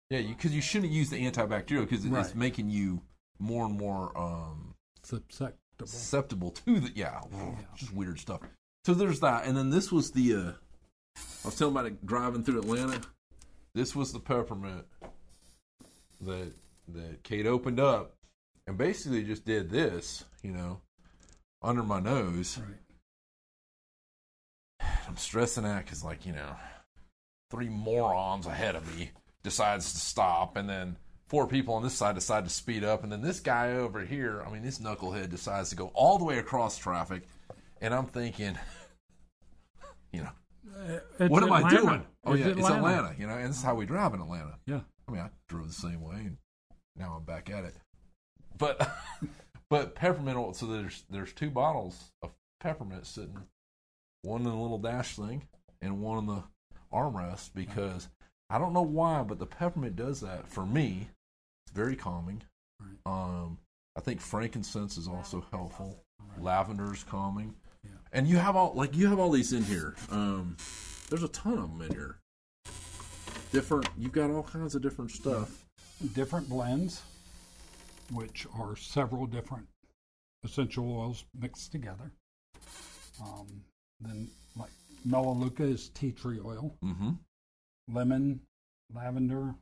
Yeah, because you, shouldn't use the antibacterial because it's Right. making you more and more um, Susceptible. susceptible to the yeah, just weird stuff. So there's that, and then this was the uh, I was telling about it driving through Atlanta. This was the peppermint that that Kate opened up, and basically just did this, you know, under my nose. Right. I'm stressing out because, like, you know, three morons ahead of me decides to stop, and then four people on this side decide to speed up, and then this guy over here, I mean, this knucklehead decides to go all the way across traffic, and I'm thinking, you know, It's what am I doing? Oh yeah, It's it's Atlanta, you know, and this is how we drive in Atlanta. Yeah. I mean, I drove the same way, and now I'm back at it. But but peppermint oil. So there's there's two bottles of peppermint sitting, one in the little dash thing, and one in the armrest because I don't know why, but the peppermint does that for me. It's very calming. Right. Um, I think frankincense is also helpful. Right. Lavender's calming, Yeah. And you have all like you have all these in here. Um, there's a ton of them in here. Different. You've got all kinds of different stuff. different blends, which are several different essential oils mixed together. Um, then, like Melaleuca is tea tree oil, Mm-hmm. lemon, lavender,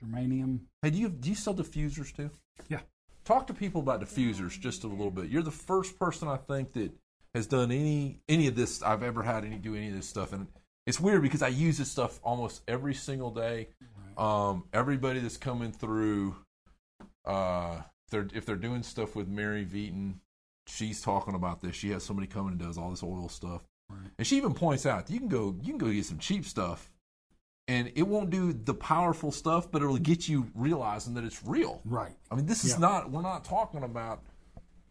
geranium. Hey, do you do you sell diffusers too? Yeah. talk to people about diffusers just a little bit. You're the first person I think that has done any any of this I've ever had any do any of this stuff, and it's weird because I use this stuff almost every single day. Um, everybody that's coming through, uh, if they're if they're doing stuff with Mary Veaton, she's talking about this. She has somebody coming and does all this oil stuff, Right. and she even points out you can go you can go get some cheap stuff, and it won't do the powerful stuff, but it'll get you realizing that it's real. Right. I mean, this is Yeah. not. We're not talking about.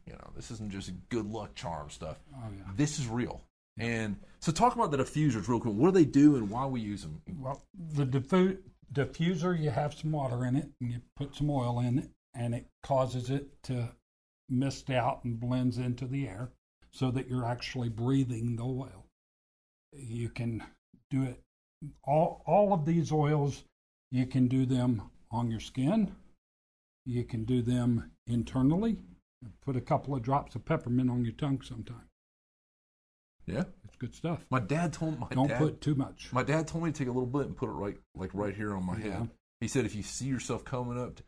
You know, this isn't just good luck charm stuff. Oh, yeah. This is real. And so, talk about the diffusers real quick. What do they do, and why we use them? Well, the diffu- diffuser, you have some water in it, and you put some oil in it, and it causes it to mist out and blends into the air, so that you're actually breathing the oil. You can do it. All all of these oils, you can do them on your skin. You can do them internally. Put a couple of drops of peppermint on your tongue sometime. Yeah, It's good stuff. my dad told my Don't dad. put too much. my dad told me to take a little bit and put it right, like right here on my Yeah. head. He said if you see yourself coming up, to,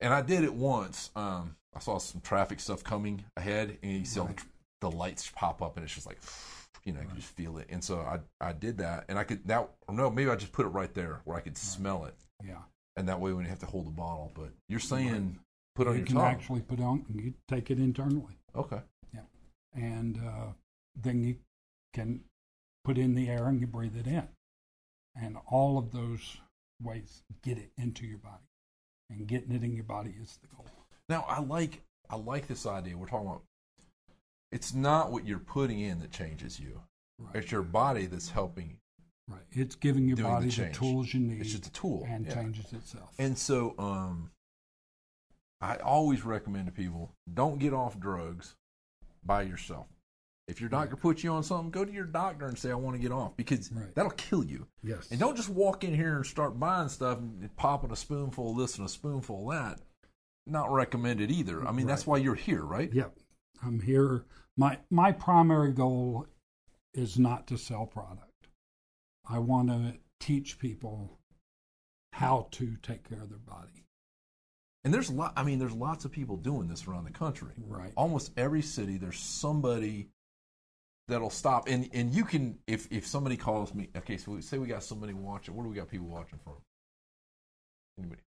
and I did it once. Um, I saw some traffic stuff coming ahead, and you see all Right. the, the lights pop up, and it's just like, you know, you can just feel it. And so I I did that, and I could that or no, maybe I just put it right there where I could smell it, Yeah. and that way when you have to hold the bottle. But you're saying put on you your can tongue. actually put on you take it internally okay. Yeah, and uh, then you can put in the air and you breathe it in and all of those ways get it into your body and getting it in your body is the goal Now I like I like this idea. We're talking about it's not what you're putting in that changes you. right It's your body that's helping. right it's giving your doing the body the, tools you need It's just a tool. and yeah. changes itself And so um I always recommend to people don't get off drugs by yourself. If your doctor puts you on something, go to your doctor and say I want to get off because Right. that'll kill you. yes And don't just walk in here and start buying stuff and popping a spoonful of this and a spoonful of that. Not recommended either. I mean, that's why you're here, right? Yep. I'm here. My my primary goal is not to sell product. I want to teach people how to take care of their body. And there's a lot. I mean, there's lots of people doing this around the country. Right. Almost every city, there's somebody that'll stop. And and you can, if if somebody calls me, okay, so we, say we got somebody watching. Where do we got people watching from? Anybody?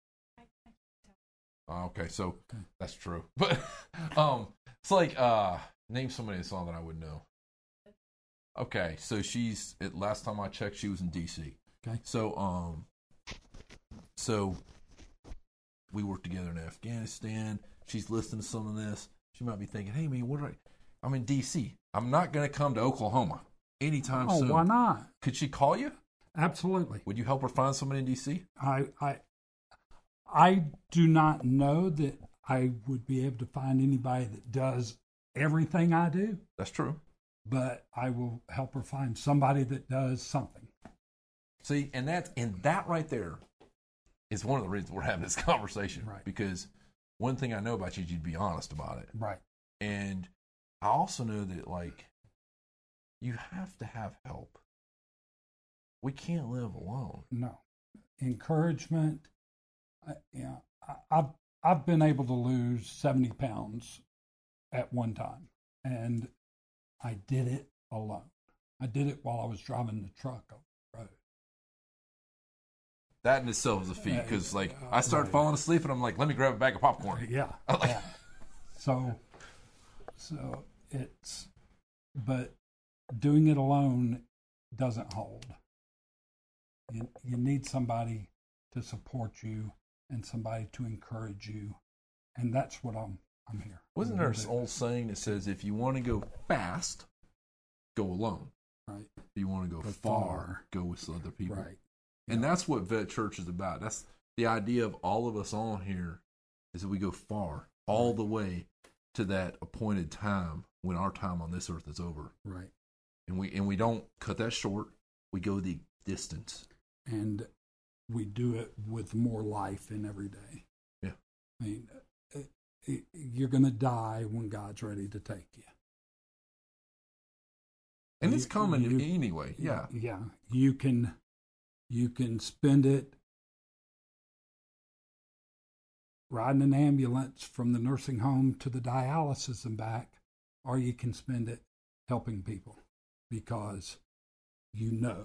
Oh, okay, so Okay. that's true. But um, it's like uh, name somebody that's on that I would know. Okay, so she's at last time I checked, she was in D.C. Okay. So um, so we worked together in Afghanistan. She's listening to some of this. She might be thinking, "Hey, man, what? Are I? I'm in D.C. I'm not going to come to Oklahoma anytime Oh, soon. why not? Could she call you? Absolutely. Would you help her find somebody in D.C.? I I I do not know that I would be able to find anybody that does everything I do, That's true. but I will help her find somebody that does something. See, and that and that right there is one of the reasons we're having this conversation. Right. Because one thing I know about you is you'd be honest about it. Right. And I also know that like you have to have help. We can't live alone. No. Encouragement. I, yeah, I, I've I've been able to lose seventy pounds at one time, and I did it alone. I did it while I was driving the truck on the road. That in itself is a feat because like I started right. falling asleep and I'm like, let me grab a bag of popcorn. Yeah. Like- yeah. So, so it's, but doing it alone doesn't hold. You, you need somebody to support you and somebody to encourage you, and that's what I'm. I'm here. Wasn't there an old saying that says if you want to go fast, go alone. right? If you want to go Go far, far. go with other people. Right. And that's what Vet Church is about. That's the idea of all of us on here is that we go far, all the way to that appointed time when our time on this earth is over. Right. And we and we don't cut that short. We go the distance. And we do it with more life in every day. Yeah. I mean, uh, uh, you're going to die when God's ready to take you. And You- it's coming you- anyway. Yeah. yeah you can you can spend it riding an ambulance from the nursing home to the dialysis and back, or you can spend it helping people because you know.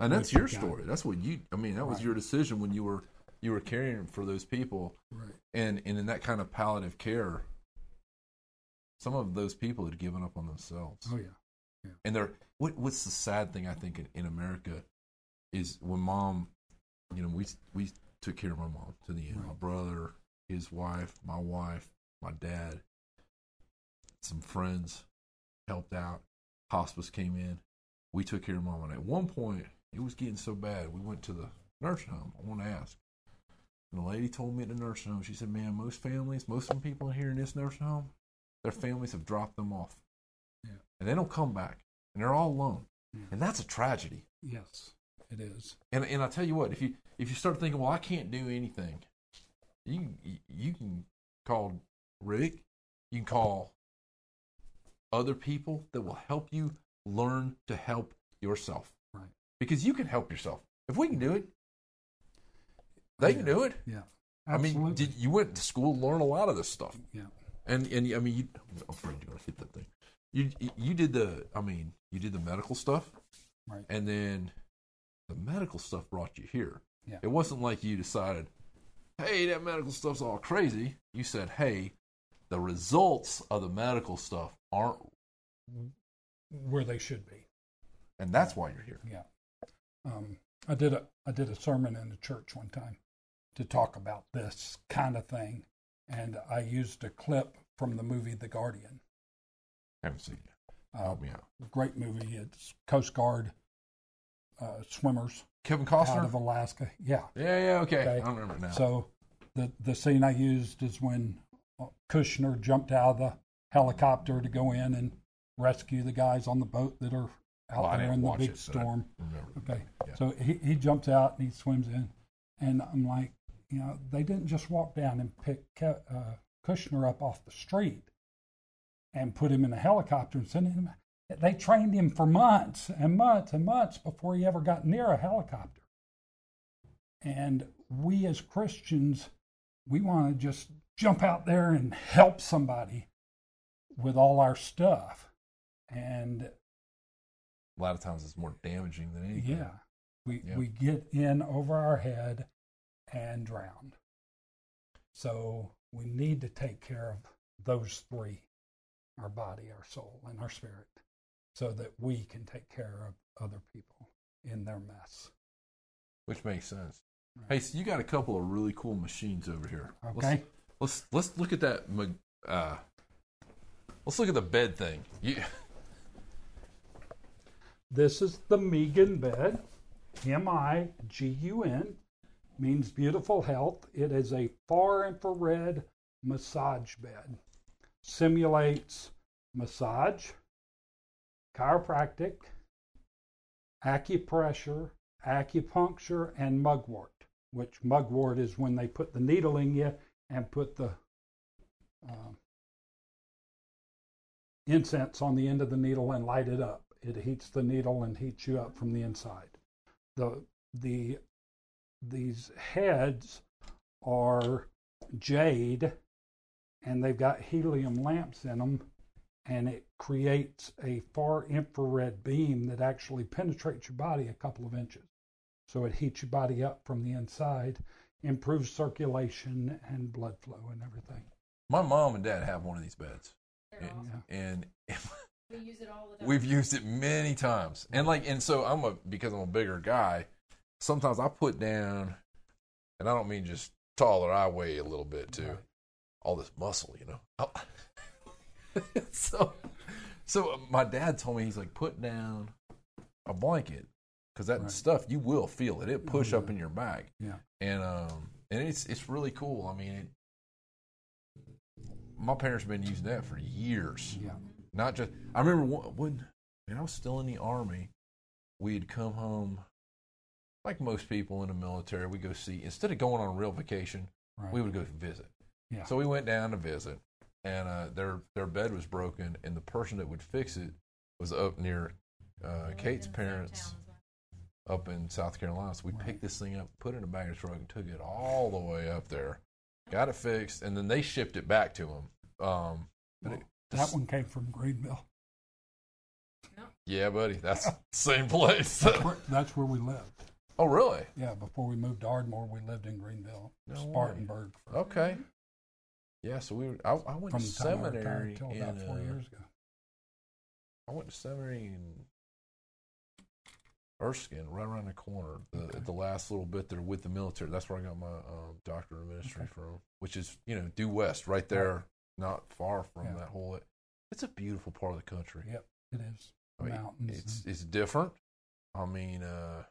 And that's your you story. That's what you. I mean, that was Right. your decision when you were you were caring for those people, Right. and and in that kind of palliative care, some of those people had given up on themselves. Oh yeah. And they're what, what's the sad thing I think in, in America is when mom, you know, we we took care of my mom to the end. My brother, his wife, my wife, my dad, some friends helped out. Hospice came in. We took care of mom, and at one point it was getting so bad we went to the nursing home. I want to ask. And the lady told me at the nursing home, she said, "Man, most families, most of the people here in this nursing home, their families have dropped them off, Yeah. and they don't come back, and they're all alone, Yeah. and that's a tragedy." Yes, it is. And and I tell you what, if you if you start thinking, well, I can't do anything, you you can call Rick, you can call other people that will help you learn to help yourself. Right. Because you can help yourself. If we can do it, they can do it. Yeah. I mean, did, you went to school to learn a lot of this stuff, yeah. and and I mean, you, I'm afraid you're gonna hit that thing. You you did the, I mean, you did the medical stuff, Right. and then the medical stuff brought you here. Yeah. It wasn't like you decided, hey, that medical stuff's all crazy. You said, hey, the results of the medical stuff aren't, Where they should be. and that's why you're here. Yeah. Um, I did a I did a sermon in the church one time to talk about this kind of thing, and I used a clip from the movie The Guardian. haven't seen it. Uh, Help me out. great movie. It's Coast Guard uh, swimmers Kevin out Costner? of Alaska. Yeah. yeah, yeah, okay. Okay. I remember now. So the the scene I used is when uh, Kushner jumped out of the helicopter to go in and rescue the guys on the boat that are out Well, there in the big it, storm. Okay. Yeah. So he, he jumps out and he swims in. And I'm like, you know, they didn't just walk down and pick Ke- uh, Kushner up off the street and put him in a helicopter and send him. They trained him for months and months and months before he ever got near a helicopter. And we as Christians, we want to just jump out there and help somebody with all our stuff. And a lot of times it's more damaging than anything. yeah. We Yeah. we get in over our head and drown. So we need to take care of those three our body, our soul, and our spirit so that we can take care of other people in their mess. Which makes sense. Hey, so you got a couple of really cool machines over here. Let's- Okay. Let's let's look at that. Uh, let's look at the bed thing. You, This is the MiGun bed. M I G U N means beautiful health. It is a far infrared massage bed. Simulates massage, chiropractic, acupressure, acupuncture, and mugwort. Which mugwort is when they put the needle in you and put the um, incense on the end of the needle and light it up. It heats the needle and heats you up from the inside. The the these heads are jade and they've got helium lamps in them and it creates a far infrared beam that actually penetrates your body a couple of inches. So it heats your body up from the inside, improves circulation and blood flow and everything. my mom and dad have one of these beds, They're awesome. and We use it all the time. we've used it many times. And like, and so I'm a because I'm a bigger guy. Sometimes I put down, and I don't mean just taller. I weigh a little bit too. Right. All this muscle, you know. Oh. so, so my dad told me he's like put down a blanket because that Right. stuff you will feel it. It push Oh, up in your back. Yeah. and um and it's it's really cool. I mean, it, my parents have been using that for years. Yeah. Not just I remember when when I was still in the army, we'd come home like most people in the military. We go see instead of going on a real vacation, Right. we would go visit. Yeah. So we went down to visit, and uh, their their bed was broken, and the person that would fix it was up near uh, Kate's In the same parents town as well. up in South Carolina. So we Right. picked this thing up, put it in a baggage truck, and took it all the way up there. got it fixed, and then they shipped it back to him. Um, but it, That one came from Greenville. yeah, buddy, that's the same place. Where- That's where we lived. oh, really? Yeah, before we moved to Ardmore, we lived in Greenville, No. Spartanburg, for, Okay. Yeah, so we were, I, I went from to seminary retired till in, about four uh, years ago. I went to seminary in Erskine, right around the corner. The, Okay. the last little bit there with the military. That's where I got my um, doctorate of ministry from, which is you know Due West, right there, not far from Yeah. that whole. It's a beautiful part of the country. Yep, it is. I mean, Mountains. It's and- it's different. I mean, uh,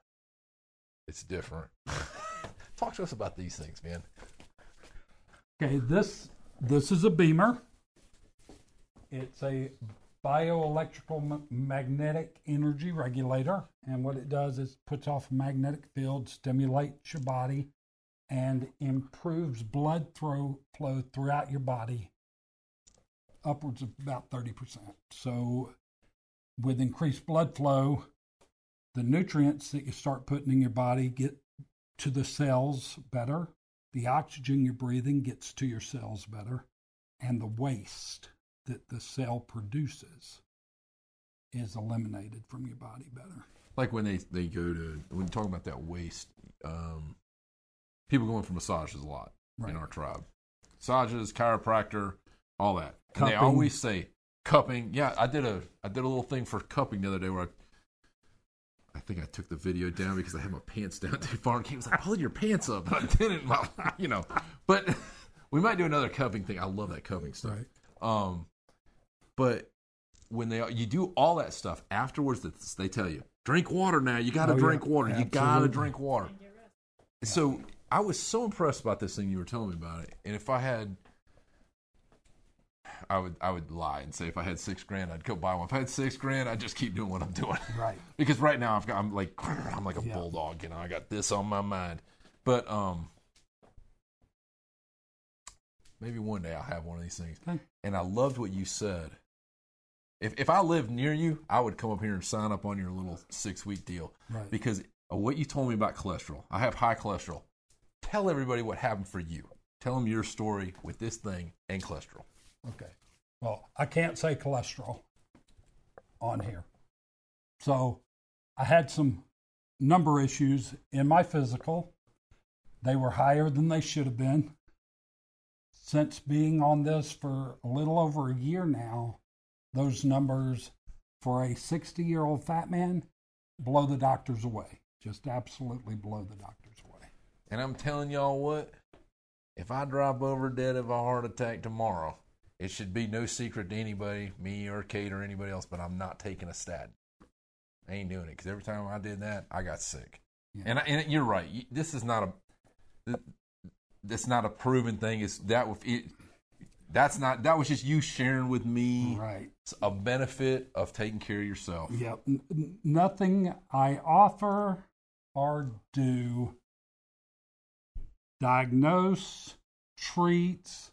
it's different. Talk to us about these things, man. Okay, this this is a BEMER. It's a bioelectrical magnetic energy regulator, and what it does is puts off a magnetic field, stimulates your body, and improves blood flow throughout your body, upwards of about thirty percent. So, with increased blood flow, the nutrients that you start putting in your body get to the cells better the oxygen you're breathing gets to your cells better, and the waste that the cell produces is eliminated from your body better. like when they they go to when you talk about that waste um people going for massages a lot Right. in our tribe massages chiropractor all that they always say cupping yeah i did a i did a little thing for cupping the other day where I think I took the video down because I had my pants down too far. And Kate was like, "Pull your pants up," and I didn't. My, you know, but we might do another cupping thing. I love that cupping stuff. Right. Um, but when they you do all that stuff afterwards, they tell you drink water now. You got to Oh, yeah. drink water. You got to drink water. So I was so impressed about this thing you were telling me about it. And if I had, I would I would lie and say if I had six grand, I'd go buy one. If I had six grand, I'd just keep doing what I'm doing. Right. because right now I've got I'm like I'm like a Yeah. bulldog. You know, I got this on my mind. But um, maybe one day I'll have one of these things. Okay. And I loved what you said. If if I lived near you, I would come up here and sign up on your little six week deal Right. because of what you told me about cholesterol. I have high cholesterol. Tell everybody what happened for you. Tell them your story with this thing and cholesterol. Okay. Well, I can't say cholesterol on here. So I had some number issues in my physical. They were higher than they should have been. Since being on this for a little over a year now, those numbers for a 60 year old fat man blow the doctors away. Just absolutely blow the doctors away. And I'm telling y'all what, if I drop over dead of a heart attack tomorrow, it should be no secret to anybody, me or Kate or anybody else, but I'm not taking a statin. I ain't doing it because every time I did that, I got sick. Yeah. And, I, and you're right. This is not a. That's not a proven thing. It's that it, that's not that was just you sharing with me Right. a benefit of taking care of yourself. Yep. N- nothing I offer or do diagnose, treats,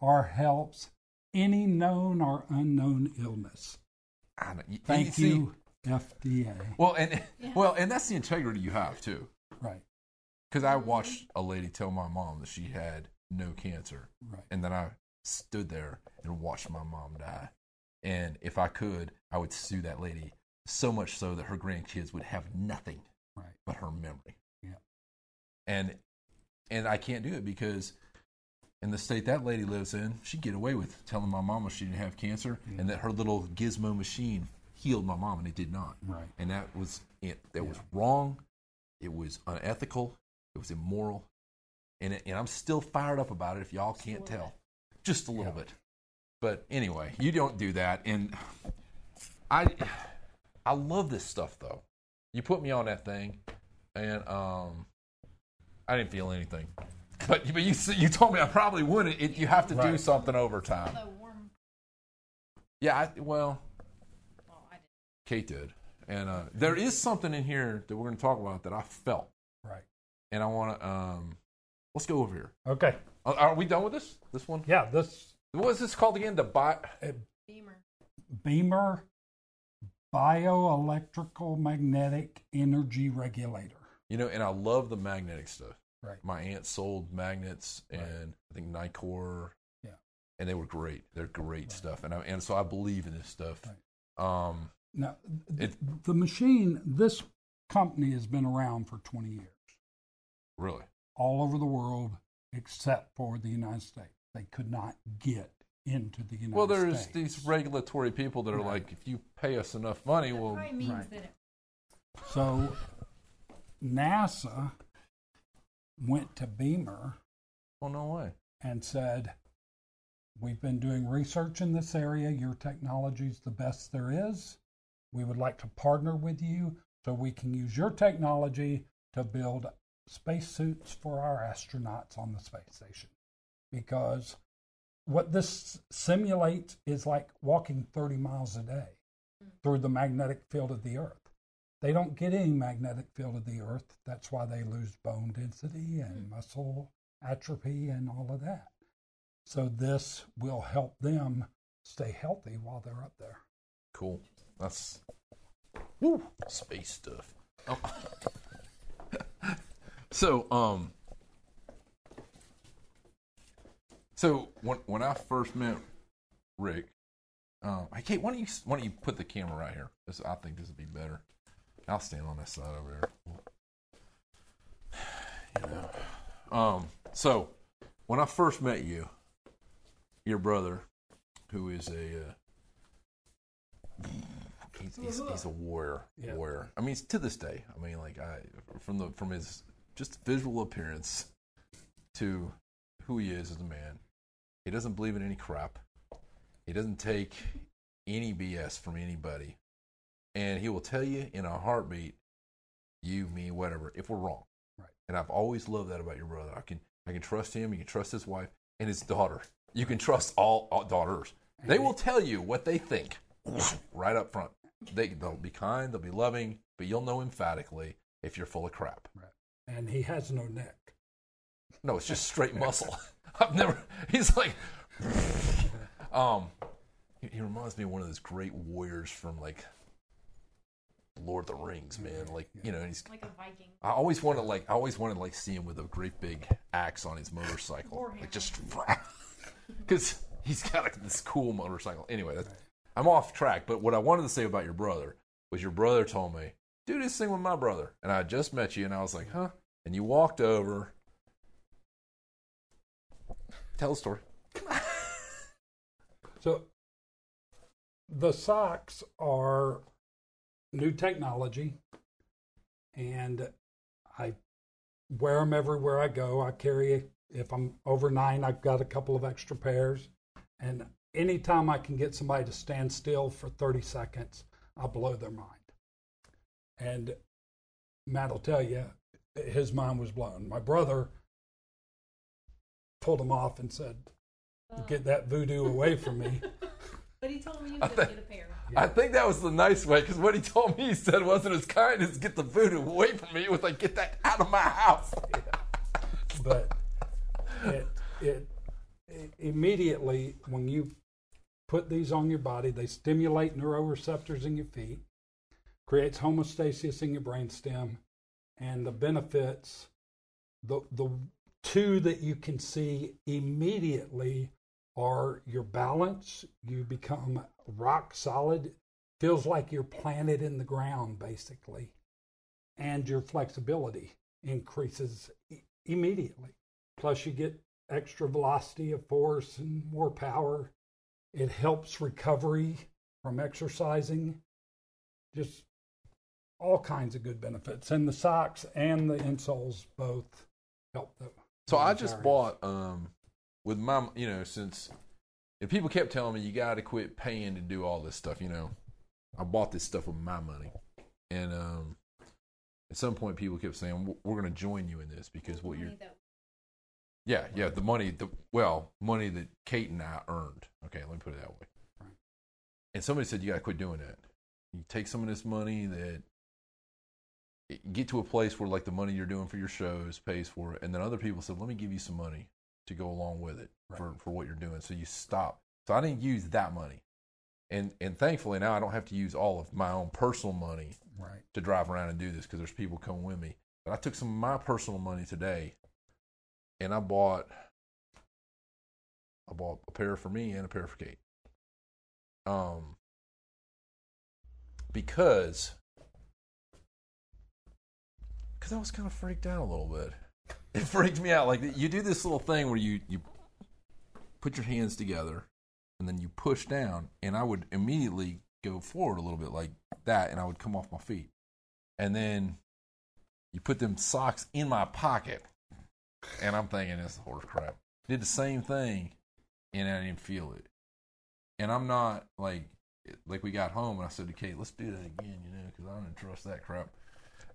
or helps any known or unknown illness. I know. You- Thank see- you, FDA. Well, and well, and that's the integrity you have too. Right, Because I watched a lady tell my mom that she had no cancer, right. and then I stood there and watched my mom die. And if I could, I would sue that lady so much so that her grandkids would have nothing Right. but her memory. Yeah. And and I can't do it because in the state that lady lives in, she'd get away with telling my mama she didn't have cancer and that her little gizmo machine healed my mom, and it did not. Right. And that was it. That was wrong. It was unethical. It was immoral. And, it, and I'm still fired up about it if y'all can't tell. Just a little Yeah. bit. But anyway, you don't do that. And I I love this stuff though. You put me on that thing and um I didn't feel anything. But but you you told me I probably wouldn't. It, you have to do something over time. Warm. Yeah, I, well, Well, I didn't. Kate did. And uh, there is something in here that we're going to talk about that I felt. Right. And I want to, um, let's go over here. Okay. Are, are we done with this? This one? Yeah, this What is this called again? The bi- BEMER. BEMER bioelectrical magnetic energy regulator. You know, and I love the magnetic stuff. Right. My aunt sold magnets and I think Nicor. Yeah. And they were great. They're great stuff. And I, and so I believe in this stuff. Right. Um, Now, th- It- the machine, this company has been around for 20 years, really. all over the world except for the United States. They could not get into the United States. Well, there's States. these regulatory people that are Right. like, if you pay us enough money, That we'll. means Right. that it, So NASA went to BEMER Oh no way. and said, We've been doing research in this area. Your technology is the best there is. We would like to partner with you so we can use your technology to build spacesuits for our astronauts on the space station. Because what this simulates is like walking 30 miles a day hmm. through the magnetic field of the Earth. They don't get any magnetic field of the Earth. That's why they lose bone density and muscle atrophy and all of that. So this will help them stay healthy while they're up there. Cool. That's woo, space stuff. Oh. so, um, so when when I first met Rick, um, hey Kate, why don't you why don't you put the camera right here? This, I think this would be better. I'll stand on this side over there. You know. Um, so when I first met you, your brother, who is a uh, he's, he's, he's a warrior. Yeah. Warrior. I mean, to this day. I mean, like I from the from his just visual appearance to who he is as a man. He doesn't believe in any crap. He doesn't take any BS from anybody, and he will tell you in a heartbeat, you, me, whatever, if we're wrong. Right. And I've always loved that about your brother. I can I can trust him. You can trust his wife and his daughter. You can trust all, all daughters. They will tell you what they think right up front. They they'll be kind, they'll be loving, but you'll know emphatically if you're full of crap. Right. And he has no neck. No, it's just straight muscle. I've never. He's like, um, he, he reminds me of one of those great warriors from like Lord of the Rings, man. Like you know, he's. like a Viking. I always wanted to, like I always wanted to like see him with a great big axe on his motorcycle, like just because he's got like, this cool motorcycle. Anyway, that's, I'm off track. But what I wanted to say about your brother was your brother told me, "Do this thing with my brother," and I just met you, and I was like, "Huh?" And you walked over. Tell the story. So the socks are new technology, and I wear them everywhere I go. I carry, if I'm over nine, I've got a couple of extra pairs. And anytime I can get somebody to stand still for 30 seconds, I blow their mind. And Matt will tell you, his mind was blown. My brother pulled him off and said, Get that voodoo away from me. But he told me you was going to get a pair. I think that was the nice way because what he told me he said wasn't as kind as get the voodoo away from me. It was like get that out of my house. but it, it, it immediately when you put these on your body, they stimulate neuroreceptors in your feet, creates homeostasis in your brainstem, and the benefits, the the two that you can see immediately are your balance. You become rock solid. Feels like you're planted in the ground, basically, and your flexibility increases immediately. Plus, you get extra velocity of force and more power. It helps recovery from exercising. Just all kinds of good benefits. And the socks and the insoles both help. The, So I just areas. bought um with my you know since if people kept telling me you got to quit paying to do all this stuff, you know, I bought this stuff with my money, and um at some point people kept saying "We're- going to join you in this because what you're yeah yeah the money the well money that Kate and I earned. Okay, let me put it that way. Right. And somebody said you got to quit doing that. You take some of this money that get to a place where like the money you're doing for your shows pays for it, and then other people said, "Let me give you some money to go along with it for for what you're doing." So you stop. So I didn't use that money, and and thankfully now I don't have to use all of my own personal money Right. to drive around and do this because there's people coming with me. But I took some of my personal money today and I bought I bought a pair for me and a pair for Kate. Um, because because I was kind of freaked out a little bit. It freaked me out. Like you do this little thing where you you put your hands together and then you push down, and I would immediately go forward a little bit like that, and I would come off my feet, and then you put them socks in my pocket, and I'm thinking this is horse crap. Did the same thing, and I didn't feel it. And I'm not like like we got home, and I said to Kate, "Let's do that again," you know, because I don't trust that crap.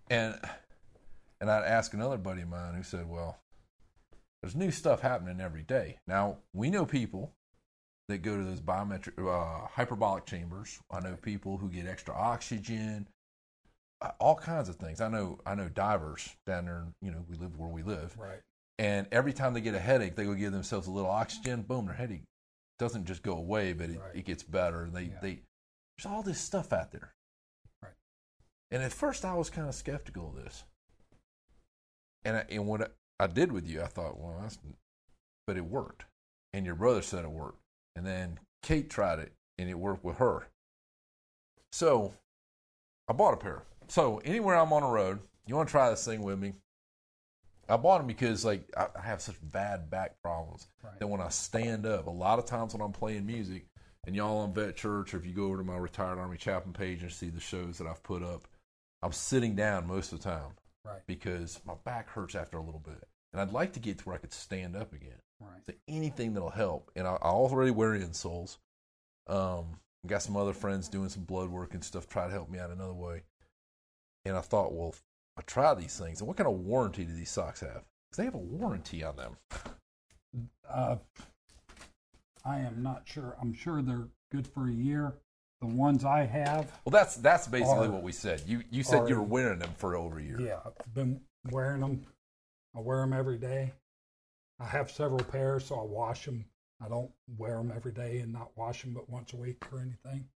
And and I'd ask another buddy of mine who said, "Well, there's new stuff happening every day. Now we know people that go to those biometric uh, hyperbolic chambers. I know people who get extra oxygen, uh, all kinds of things. I know I know divers down there. You know, we live where we live, Right. and every time they get a headache, they go give themselves a little oxygen. Boom, their headache doesn't just go away, but it, Right. it gets better. They Yeah. they there's all this stuff out there. Right. And at first, I was kind of skeptical of this. And I, and what I did with you, I thought, well, that's, but it worked. And your brother said it worked. And then Kate tried it, and it worked with her. So I bought a pair. So anywhere I'm on the road, you want to try this thing with me? I bought them because like I have such bad back problems Right. that when I stand up, a lot of times when I'm playing music, and y'all on Vet Church, or if you go over to my retired Army chaplain page and see the shows that I've put up, I'm sitting down most of the time Right. because my back hurts after a little bit, and I'd like to get to where I could stand up again. Right. So anything that'll help. And I, I already wear insoles. Um, got some other friends doing some blood work and stuff, try to help me out another way. And I thought, well, I try these things. And what kind of warranty do these socks have? Because they have a warranty on them. Uh, I am not sure. I'm sure they're good for a year. The ones I have, Well, that's that's basically Are- what we said. You you said you are- were wearing them for over a year. yeah, I've been wearing them. I wear them every day. I have several pairs, so I wash them. I don't wear them every day and not wash them but once a week or anything.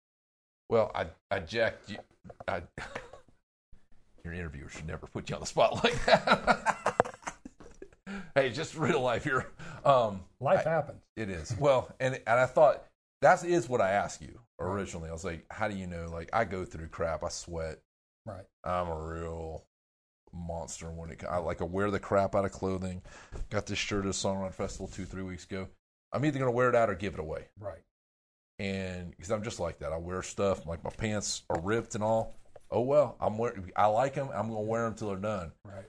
Well, I I jacked you. I, your interviewer should never put you on the spot like that. hey, just real life here. Um, Life happens. It is. Well, and and I thought that is what I ask you originally. I was like, how do you know? Like, I go through crap. I sweat. Right. I'm a real monster when it. I like I wear the crap out of clothing. Got this shirt at a songwriting festival two three weeks ago. I'm either gonna wear it out or give it away. Right. And because I'm just like that, I wear stuff like my pants are ripped and all. Oh well, I'm wear. I like them. I'm gonna wear them till they're done Right.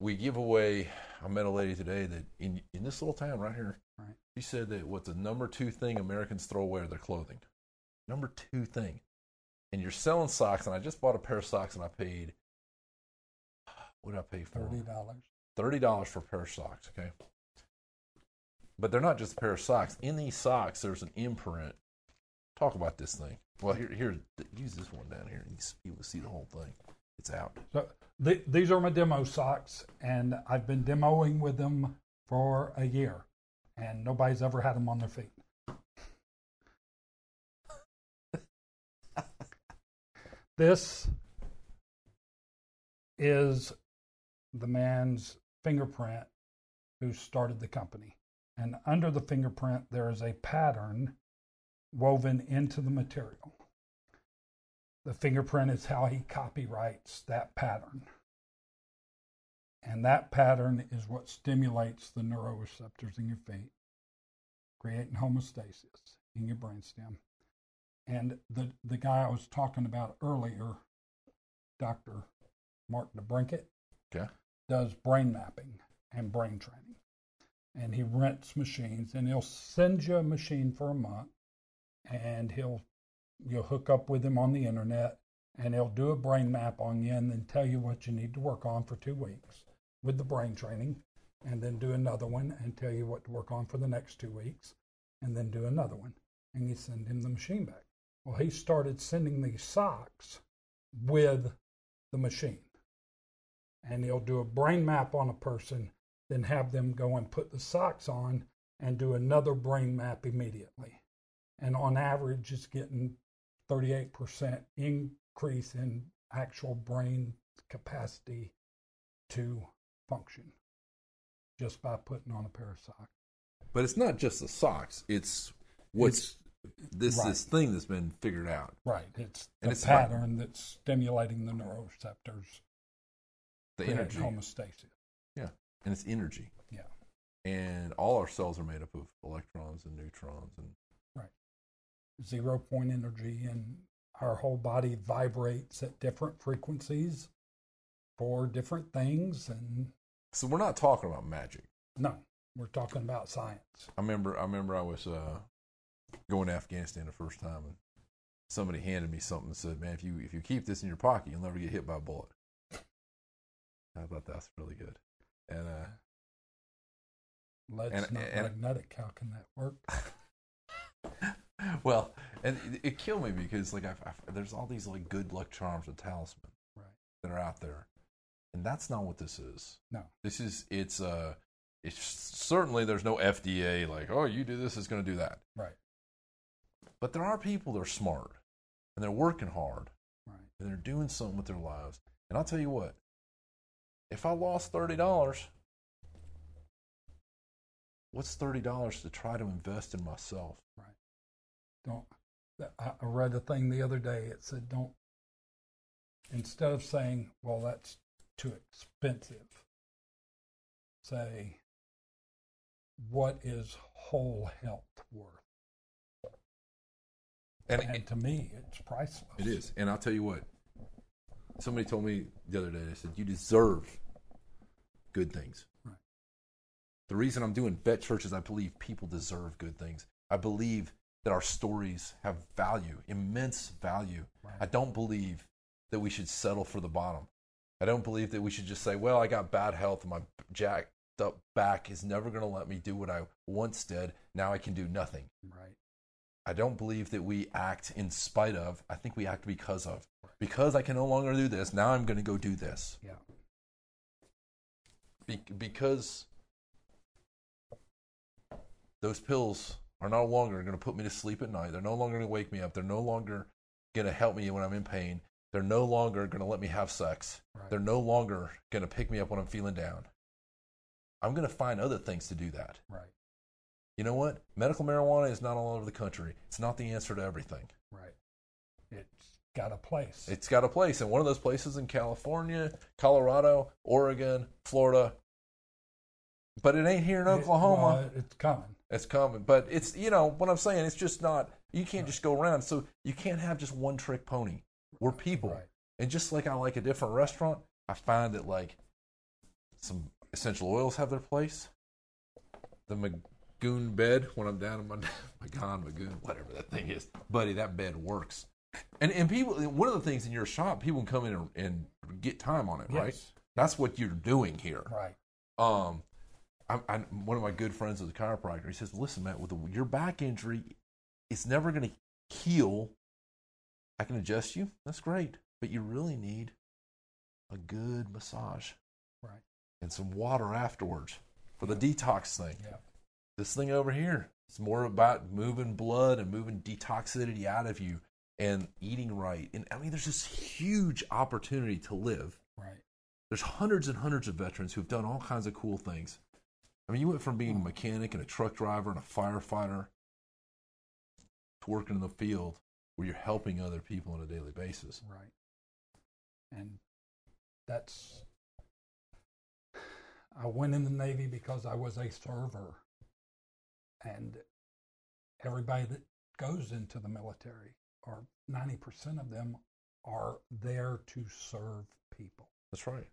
we give away. I met a lady today that in in this little town right here. Right. She said that what's the number two thing Americans throw away are their clothing. Number two thing, and you're selling socks. And I just bought a pair of socks, and I paid. What did I pay for? thirty dollars? Thirty dollars for a pair of socks. Okay. But they're not just a pair of socks. In these socks, there's an imprint. Talk about this thing. Well, here, here, use this one down here, and you, you will see the whole thing. It's out. So th- these are my demo socks, and I've been demoing with them for a year, and nobody's ever had them on their feet. This is the man's fingerprint who started the company. And under the fingerprint, there is a pattern woven into the material. The fingerprint is how he copyrights that pattern. And that pattern is what stimulates the neuroreceptors in your feet, creating homeostasis in your brainstem. And the, the guy I was talking about earlier, Dr. Mark DeBrinket, Okay. does brain mapping and brain training. And he rents machines and he'll send you a machine for a month and he'll you'll hook up with him on the internet and he'll do a brain map on you and then tell you what you need to work on for two weeks with the brain training and then do another one and tell you what to work on for the next two weeks and then do another one and you send him the machine back well he started sending these socks with the machine and he'll do a brain map on a person then have them go and put the socks on and do another brain map immediately and on average it's getting 38% increase in actual brain capacity to function just by putting on a pair of socks. But it's not just the socks. It's what's this right. this thing that's been figured out. Right. It's And the it's pattern that's stimulating the neuroreceptors, The energy. homeostasis. Yeah. And it's energy. Yeah. And all our cells are made up of electrons and neutrons and right Zero point energy, and our whole body vibrates at different frequencies for different things. And so we're not talking about magic. no, we're talking about science. I remember I remember I was uh, going to Afghanistan the first time and somebody handed me something and said, Man, if you if you keep this in your pocket, you'll never get hit by a bullet. I thought that's really good. And uh Lead's And- not and- magnetic. How can that work? well, and it, it killed me because like I've, I've, there's all these like good luck charms and talismans Right. that are out there, and that's not what this is. No. This is it's uh it's certainly there's no FDA like oh you do this it's going to do that. Right. But there are people that are smart and they're working hard Right. and they're doing something with their lives. And I'll tell you what, if I lost thirty dollars, what's thirty dollars to try to invest in myself? Right. Don't. I I read a thing the other day. It said, "Don't." Instead of saying, "Well, that's too expensive," say, "What is whole health worth?" And, And to me, it's priceless. It is. And I'll tell you what. Somebody told me the other day, they said, you deserve good things. Right. The reason I'm doing vet church is I believe people deserve good things. I believe that our stories have value, immense value. Right. I don't believe that we should settle for the bottom. I don't believe that we should just say, well, I got bad health and my jacked up back is never going to let me do what I once did. Now I can do nothing. Right. I don't believe that we act in spite of. I think we act because of. Because I can no longer do this, now I'm going to go do this. Yeah. Be- because those pills are no longer going to put me to sleep at night. They're no longer going to wake me up. They're no longer going to help me when I'm in pain. They're no longer going to let me have sex. Right. They're no longer going to pick me up when I'm feeling down. I'm going to find other things to do that. Right. You know what? Medical marijuana is not all over the country. It's not the answer to everything. Right. It's got a place. It's got a place, and one of those places in California, Colorado, Oregon, Florida. But it ain't here in It- Oklahoma. well, it's coming. It's coming, but it's you know what I'm saying. It's just not. You can't just go around. So you can't have just one trick pony. We're people, Right. and just like I like a different restaurant, I find that like some essential oils have their place. The Magoon bed when I'm down in my Magon Magoon, whatever that thing is, buddy, that bed works. And and people, one of the things in your shop, people can come in and, and get time on it, right? That's what you're doing here. Right. Um, I, I, one of my good friends is a chiropractor. He says, "Listen, Matt, with the, your back injury, it's never going to heal. I can adjust you. That's great, but you really need a good massage Right. and some water afterwards for the detox thing. Yeah. This thing over here, it's more about moving blood and moving detoxicity out of you and eating right. And I mean, there's this huge opportunity to live." Right. there's hundreds and hundreds of veterans who've done all kinds of cool things. I mean, you went from being a mechanic and a truck driver and a firefighter to working in the field where you're helping other people on a daily basis. Right. And that's. I went in the Navy because I was a server. And everybody that goes into the military, or 90% of them, are there to serve people. That's right.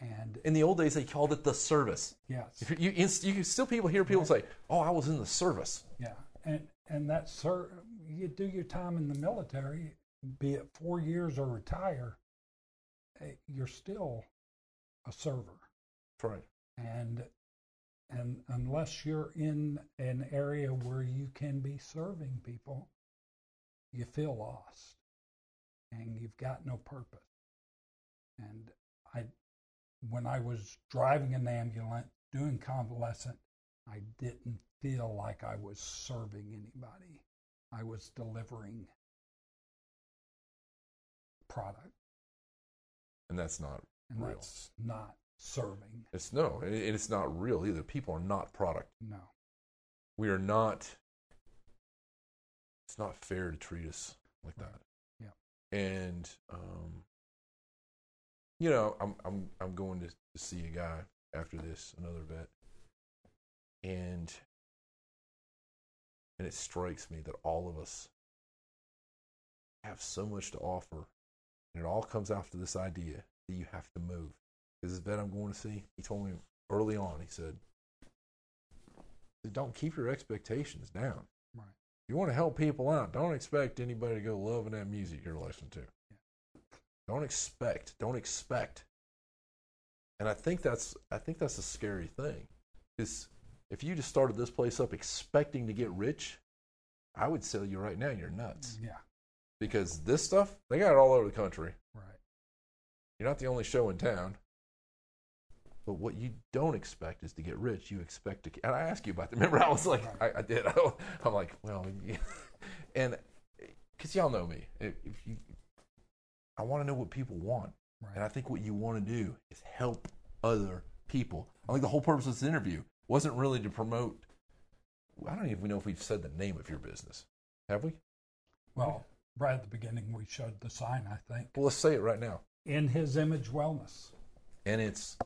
And In the old days, they called it the service. yes, If you, you, you still people hear people say, "Oh, I was in the service." yeah. And, and that's, sir, you do your time in the military, be it four years or retire, eh, you're still a server. That's right. and and unless you're in an area where you can be serving people you feel lost and you've got no purpose. And i when i was driving an ambulance doing convalescent i didn't feel like i was serving anybody. I was delivering product. And that's not and Real. that's not serving. It's no, and it's not real either. People are not product. No. We are not. It's not fair to treat us like that. Yeah. And um, you know, I'm I'm I'm going to, to see a guy after this, another vet, and and it strikes me that all of us have so much to offer, and it all comes after this idea that you have to move. Because this vet I'm going to see, he told me early on, he said, don't keep your expectations down. Right. If you want to help people out, don't expect anybody to go loving that music you're listening to. Don't expect. Don't expect. And I think that's I think that's a scary thing. Because if you just started this place up expecting to get rich, I would tell you right now you're nuts. Mm, yeah. Because this stuff, they got it all over the country. Right. You're not the only show in town. But what you don't expect is to get rich. You expect to. And I asked you about that. Remember, I was like, I, I did. I'm like, well, yeah. and because y'all know me, if if you, I want to know what people want, Right. and I think what you want to do is help other people. I think the whole purpose of this interview wasn't really to promote. I don't even know if we've said the name of your business, have we? Well, right at the beginning, we showed the sign, I think. Well, let's say it right now. In His Image Wellness. And it's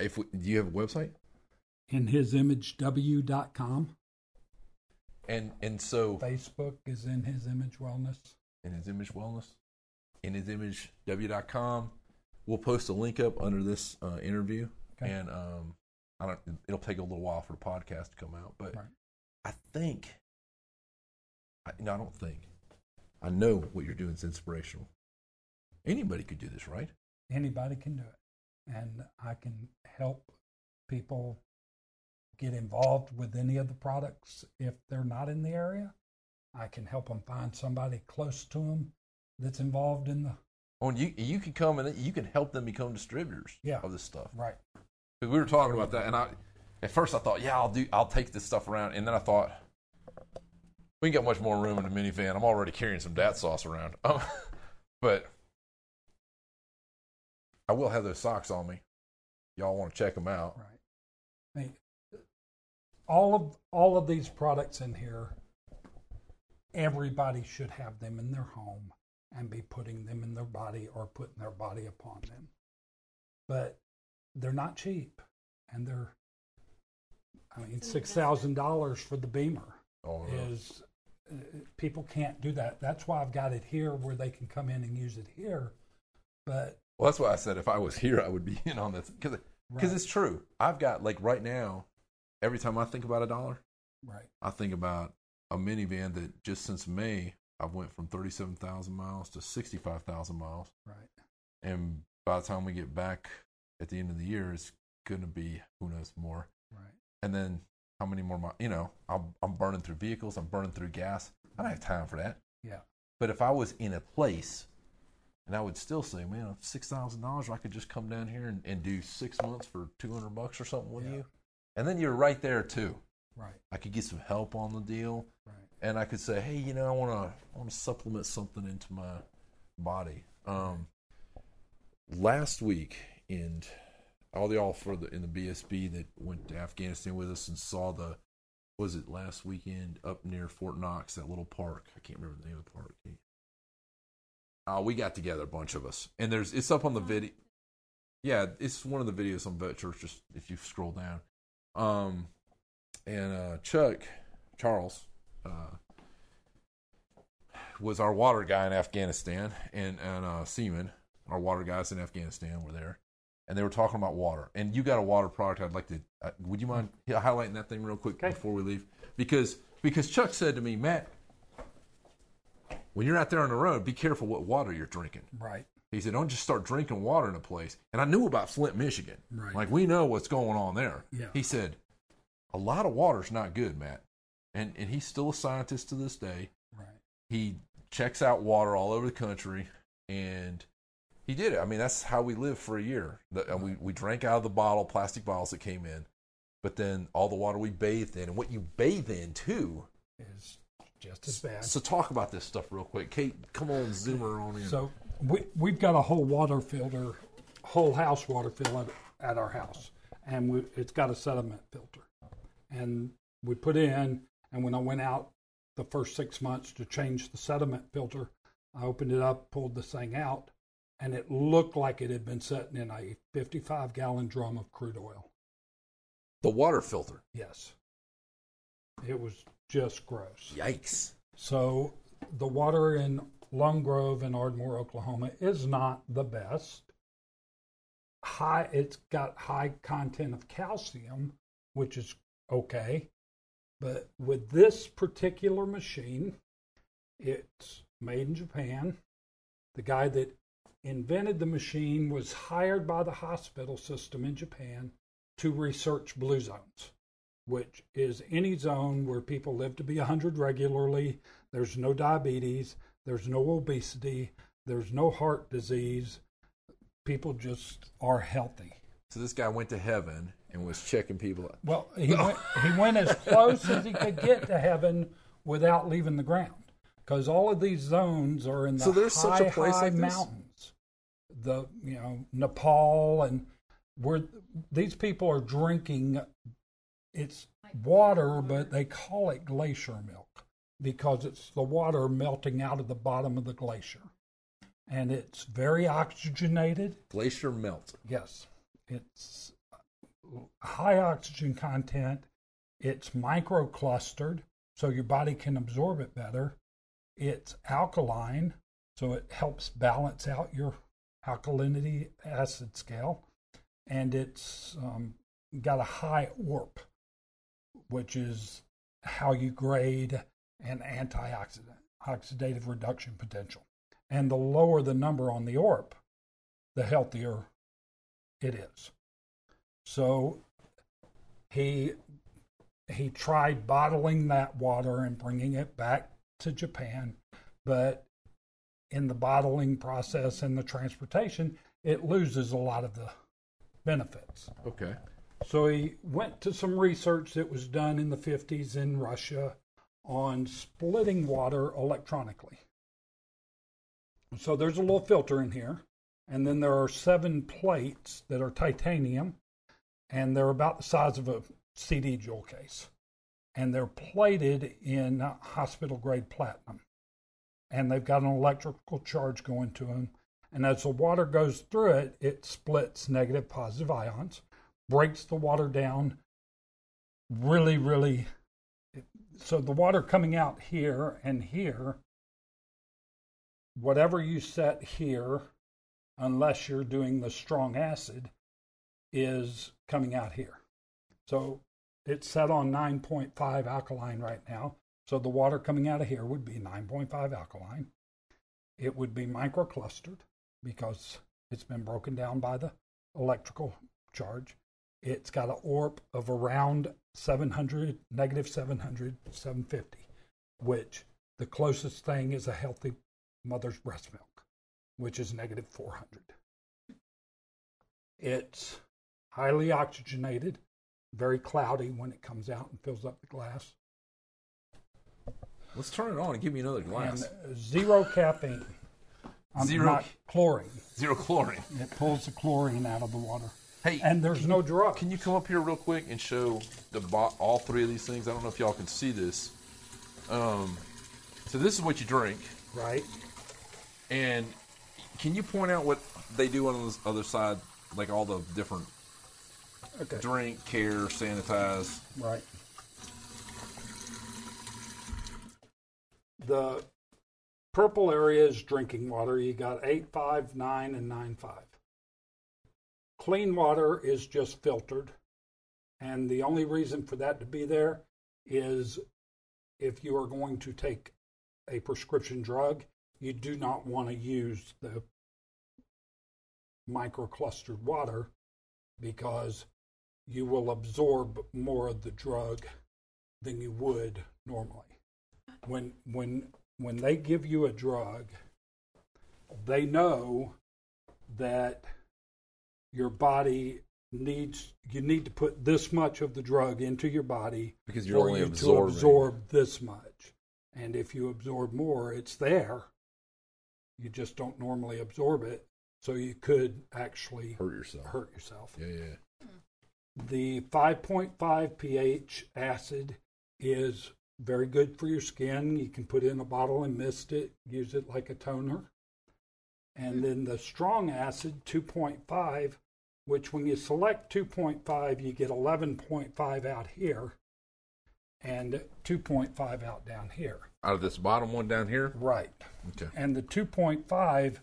if we, do you have a website? In HisImageW.com. And and so Facebook is In His Image Wellness. in his image wellness in his image w.com we'll post a link up under this uh, interview Okay. and um i don't it'll take a little while for the podcast to come out but Right. i think I, no, I don't think i know what you're doing is inspirational anybody could do this right Anybody can do it. And I can help people get involved with any of the products if they're not in the area. I can help them find somebody close to them that's involved in the oh and you you can come and you can help them become distributors Yeah. of this stuff right. Because we were talking about that, and I at first I thought, yeah, I'll do, I'll take this stuff around, and then I thought we can get much more room in the minivan. I'm already carrying some dat sauce around, um, but I will have those socks on me. Y'all want to check them out? Right. I mean, all of all of these products in here, everybody should have them in their home and be putting them in their body or putting their body upon them. But they're not cheap, and they're. I mean, six thousand dollars for the BEMER Oh, no. is. Uh, people can't do that. That's why I've got it here where they can come in and use it here. But Well, that's why I said if I was here, I would be in on this because because Right. it's true. I've got like right now, every time I think about a dollar, right, I think about a minivan that just since May I've went from thirty seven thousand miles to sixty five thousand miles. right, and by the time we get back at the end of the year, it's going to be who knows more. right. And then how many more? Mi- you know, I'm, I'm burning through vehicles. I'm burning through gas. I don't have time for that. Yeah, But if I was in a place, and I would still say, man, six thousand dollars, I could just come down here and, and do six months for two hundred bucks or something with Yeah. you, and then you're right there too. right, I could get some help on the deal, right. and I could say, hey, you know, I want to I want to supplement something into my body. Um, last week, and all the all for the in the BSB that went to Afghanistan with us and saw the was it last weekend up near Fort Knox, that little park. I can't remember the name of the park. Uh, we got together, a bunch of us, and there's it's up on the video. Yeah, it's one of the videos on Vet Church. Just if you scroll down, um, and uh, Chuck Charles uh, was our water guy in Afghanistan, and and uh, Seaman, our water guys in Afghanistan, were there, and they were talking about water. And you got a water product. I'd like to. Uh, would you mind highlighting that thing real quick Okay. before we leave? Because because Chuck said to me, Matt, when you're out there on the road, be careful what water you're drinking. Right. He said, "Don't just start drinking water in a place." And I knew about Flint, Michigan. Right. Like we know what's going on there. Yeah. He said, "A lot of water's not good, Matt." And and he's still a scientist to this day. Right. He checks out water all over the country, and he did it. I mean, that's how we lived for a year. The, and we we drank out of the bottle, plastic bottles that came in, but then all the water we bathed in, and what you bathe in too. Is just as bad. So talk about this stuff real quick, Kate. Come on, zoomer on in. So we we've got a whole water filter, whole house water filter at our house, and we, it's got a sediment filter. And we put in, and when I went out the first six months to change the sediment filter, I opened it up, pulled this thing out, and it looked like it had been sitting in a 55 gallon drum of crude oil. The water filter. Yes. It was just gross. Yikes. So the water in Lone Grove and Ardmore, Oklahoma is not the best. High it's got high content of calcium, which is okay. But with this particular machine, it's made in Japan. The guy that invented the machine was hired by the hospital system in Japan to research blue zones, which is any zone where people live to be 100 regularly, there's no diabetes, there's no obesity, there's no heart disease. People just are healthy. So this guy went to heaven and was checking people out. Well, he went, he went as close as he could get to heaven without leaving the ground, because all of these zones are in the So there's high, such a place high like this? mountains. The you know Nepal and where these people are drinking, it's water, but they call it glacier milk because it's the water melting out of the bottom of the glacier, and it's very oxygenated. Glacier melt. Yes, it's high oxygen content. It's microclustered, so your body can absorb it better. It's alkaline, so it helps balance out your alkalinity acid scale. And it's um, got a high ORP, which is how you grade an antioxidant, oxidative reduction potential. And the lower the number on the ORP, the healthier it is. So he he tried bottling that water and bringing it back to Japan, but in the bottling process and the transportation, it loses a lot of the benefits. Okay. So he went to some research that was done in the 50s in Russia on splitting water electronically. So there's a little filter in here, and then there are seven plates that are titanium, and they're about the size of a CD jewel case. And they're plated in hospital grade platinum. And they've got an electrical charge going to them. And as the water goes through it, it splits negative positive ions, breaks the water down really, really. So the water coming out here and here, whatever you set here, unless you're doing the strong acid, is coming out here. So it's set on 9.5 alkaline right now. So the water coming out of here would be 9.5 alkaline. It would be microclustered because it's been broken down by the electrical charge. It's got an ORP of around 700, negative 700, 750, which the closest thing is a healthy mother's breast milk, which is negative 400. It's highly oxygenated, very cloudy when it comes out and fills up the glass, Let's turn it on and give me another glass. and zero caffeine. Um, Zero- not chlorine. Zero chlorine. It pulls the chlorine out of the water. Hey, And there's no drug. Can you come up here real quick and show the bo- all three of these things? I don't know if y'all can see this. Um, so this is what you drink, right? and can you point out what they do on the other side, like all the different Okay. drink, care, sanitize? Right. The purple area is drinking water. You got eight, five, nine, and 9, 5. Clean water is just filtered. And the only reason for that to be there is if you are going to take a prescription drug, you do not want to use the microclustered water because you will absorb more of the drug than you would normally. When when when they give you a drug, they know that your body needs you need to put this much of the drug into your body Because you're for only you absorbing. to absorb this much. And if you absorb more, it's there. You just don't normally absorb it So you could actually Hurt yourself. hurt yourself. Yeah, yeah. The 5.5 pH acid is very good for your skin. You can put it in a bottle and mist it, use it like a toner. And then the strong acid, 2.5, which when you select 2.5, you get 11.5 out here and 2.5 out down here. Out of this bottom one down here. Right. Okay. And the 2.5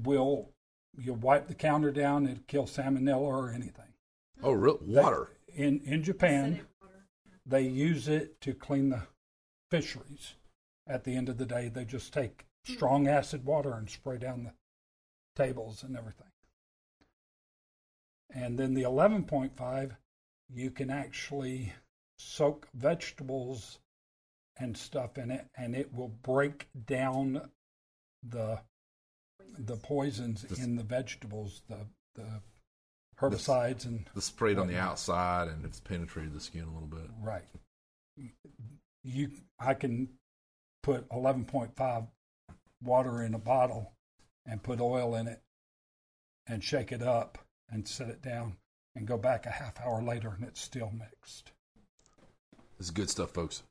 will, you wipe the counter down, it'll kill salmonella or anything. Oh, real water. In, in Japan, they use it to clean the fisheries. At the end of the day, they just take strong acid water and spray down the tables and everything. And then the 11.5, you can actually soak vegetables and stuff in it, and it will break down the the poisons in the vegetables, the the herbicides and The sprayed on the outside and it's penetrated the skin a little bit. Right. You, I can put 11.5 water in a bottle and put oil in it and shake it up and set it down and go back a half hour later and it's still mixed. This is good stuff, folks.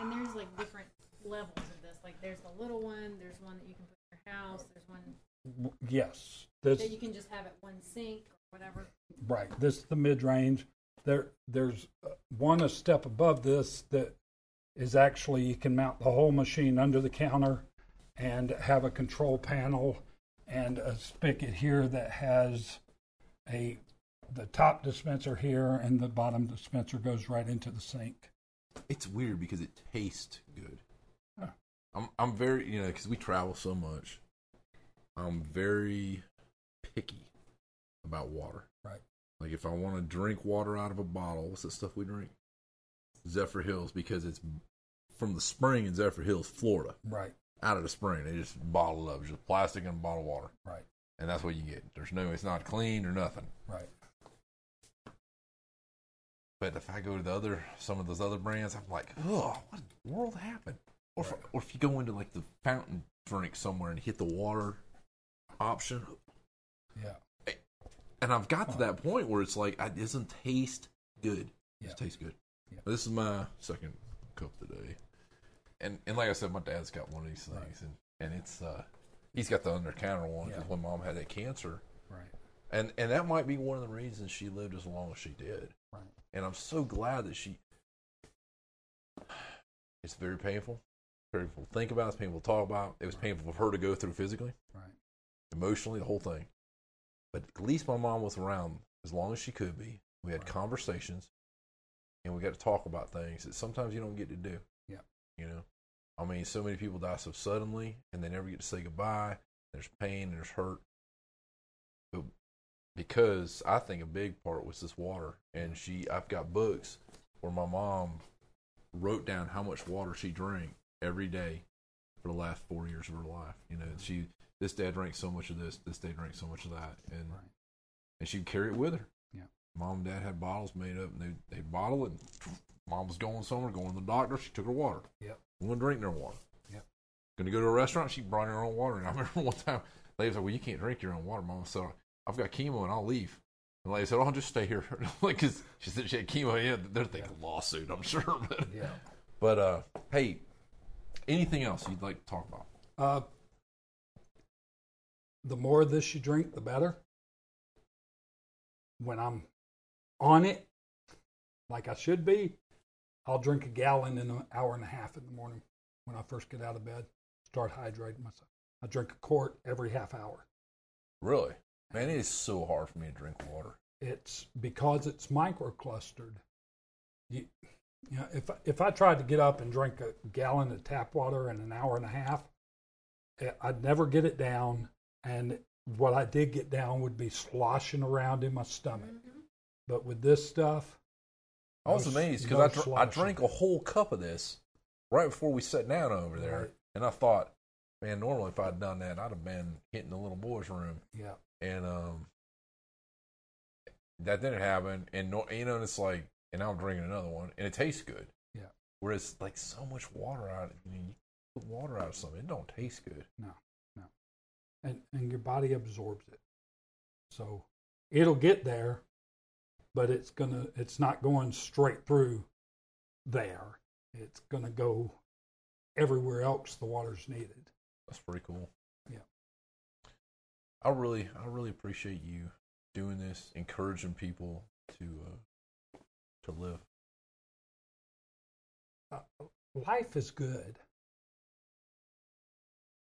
And there's like different levels of this. Like there's the little one. There's one that you can put in your house. There's one Yes, this that you can just have at one sink or whatever. right. This is the mid range. There, there's uh, one a step above this that is actually you can mount the whole machine under the counter and have a control panel and a spigot here that has a the top dispenser here and the bottom dispenser goes right into the sink. It's weird because it tastes good. Huh. I'm I'm very you know because we travel so much. I'm very picky about water. Right. Like if I want to drink water out of a bottle, what's the stuff we drink? Zephyrhills because it's from the spring in Zephyrhills, Florida. Right, Out of the spring, they just bottle up, just plastic and bottled water, right, and that's what you get. There's no, it's not clean or nothing. right. But if I go to the other, some of those other brands, I'm like, oh, what in the world happened? Or if, or if you go into like the fountain drink somewhere and hit the water option, Yeah. and I've got to that point where it's like, it doesn't taste good. It Yeah. tastes good. Yeah. This is my second cup today, and and like I said, my dad's got one of these things, Right. and and it's uh, he's got the under counter one because Yeah. when mom had that cancer, Right. and and that might be one of the reasons she lived as long as she did. Right. And I'm so glad that she. It's very painful, painful to think about. It's painful to talk about. It was painful for her to go through physically, Right. emotionally, the whole thing. But at least my mom was around as long as she could be. We had Right. conversations, and we got to talk about things that sometimes you don't get to do. You know, I mean, so many people die so suddenly, and they never get to say goodbye. There's pain, there's hurt. But because I think a big part was this water, and she, I've got books where my mom wrote down how much water she drank every day for the last four years of her life. You know, she this day I drank so much of this, this day drank so much of that, and Right. and she'd carry it with her. Yeah. Mom and dad had bottles made up, and they they bottle it. And mom was going somewhere, going to the doctor. She took her water. Yep. Wouldn't drink their water. Yep. Going to go to a restaurant. She brought her own water. And I remember one time, lady was like, "Well, you can't drink your own water, mom." So I've got chemo, and I'll leave. And lady said, "Oh, I'll just stay here." like, because she said she had chemo. Yeah, they're thinking lawsuit, I'm sure. But Yeah. but uh, hey, anything else you'd like to talk about? Uh, the more of this you drink, the better. When I'm on it, like I should be, I'll drink a gallon in an hour and a half in the morning when I first get out of bed. Start hydrating myself. I drink a quart every half hour. Really, man, it is so hard for me to drink water. It's because it's microclustered. You, you know, if I- if I tried to get up and drink a gallon of tap water in an hour and a half, eh, I'd never get it down, and what I did get down would be sloshing around in my stomach. But with this stuff, I was amazed no because I, dr- I drank a whole cup of this right before we sat down over there, Right. and I thought, man, normally if I'd done that, I'd have been hitting the little boys' room, yeah, and um, that didn't happen. And no, you know, and it's like, and now I'm drinking another one, and it tastes good. Yeah. Whereas like so much water out, I mean, put water out of something. It don't taste good. No, no. And and your body absorbs it. So it'll get there, but it's gonna it's not going straight through there. It's gonna go everywhere else the water's needed. That's pretty cool. Yeah. I really, I really appreciate you doing this, encouraging people to uh, to live. Uh, life is good.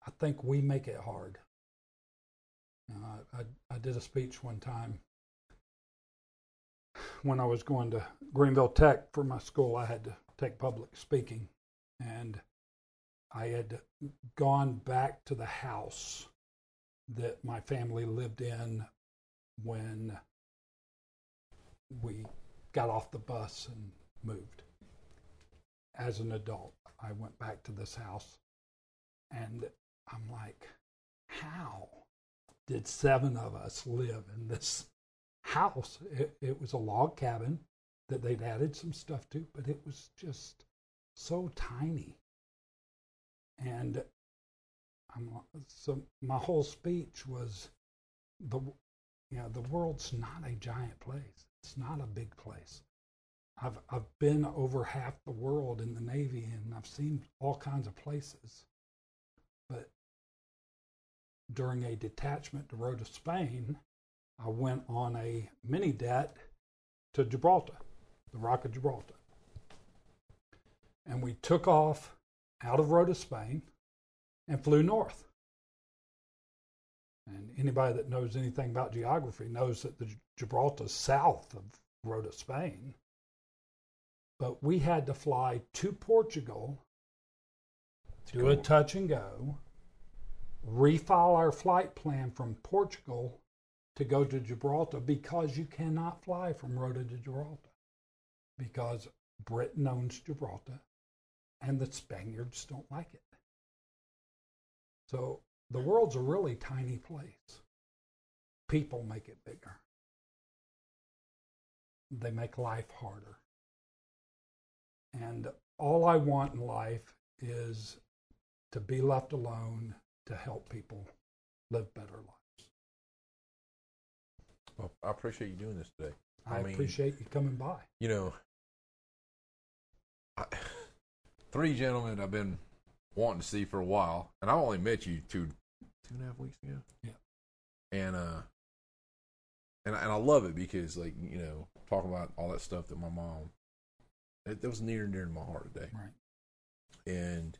I think we make it hard. I, I, I did a speech one time when I was going to Greenville Tech for my school. I had to take public speaking, and I had gone back to the house that my family lived in when we got off the bus and moved. As an adult, I went back to this house and I'm like, how did seven of us live in this house? It, it was a log cabin that they'd added some stuff to, but it was just so tiny. And I'm, so my whole speech was the you know the world's not a giant place. It's not a big place. I've I've been over half the world in the Navy and I've seen all kinds of places. But during a detachment to Rota, Spain, I went on a mini det to Gibraltar, the Rock of Gibraltar. And we took off out of Rota, Spain, and flew north. And anybody that knows anything about geography knows that the Gibraltar's south of Rota, Spain. But we had to fly to Portugal, do a touch and go, refile our flight plan from Portugal to go to Gibraltar because you cannot fly from Rota to Gibraltar because Britain owns Gibraltar and the Spaniards don't like it. So the world's a really tiny place. People make it bigger. They make life harder. And all I want in life is to be left alone to help people live better lives. Well, I appreciate you doing this today. I, I mean, appreciate you coming by. You know, I, three gentlemen I've been wanting to see for a while, and I only met you two two and a half weeks ago. Yeah. And uh, and and I love it because like you know talking about all that stuff that my mom it, that was near and dear to my heart today. Right. And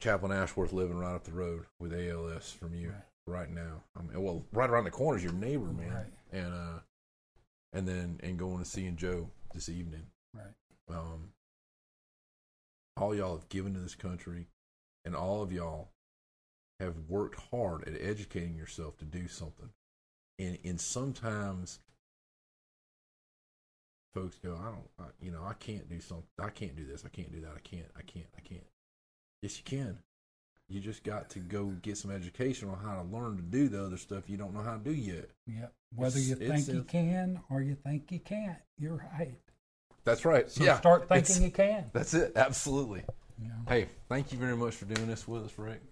Chaplain Ashworth living right up the road with ALS from you Right. Right, now. I mean, well, right around the corner is your neighbor, man. Right. And uh, and then and going to seeing Joe this evening. Right. Um, all y'all have given to this country, and all of y'all have worked hard at educating yourself to do something. And and sometimes folks go, I don't, I, you know, I can't do something. I can't do this. I can't do that. I can't. I can't. I can't. Yes, you can. You just got to go get some education on how to learn to do the other stuff you don't know how to do yet. Yeah. Whether It's- you think you can or you think you can't, you're right. That's right. So yeah. start thinking you can. That's it. Absolutely. Know? Hey, thank you very much for doing this with us, Rick.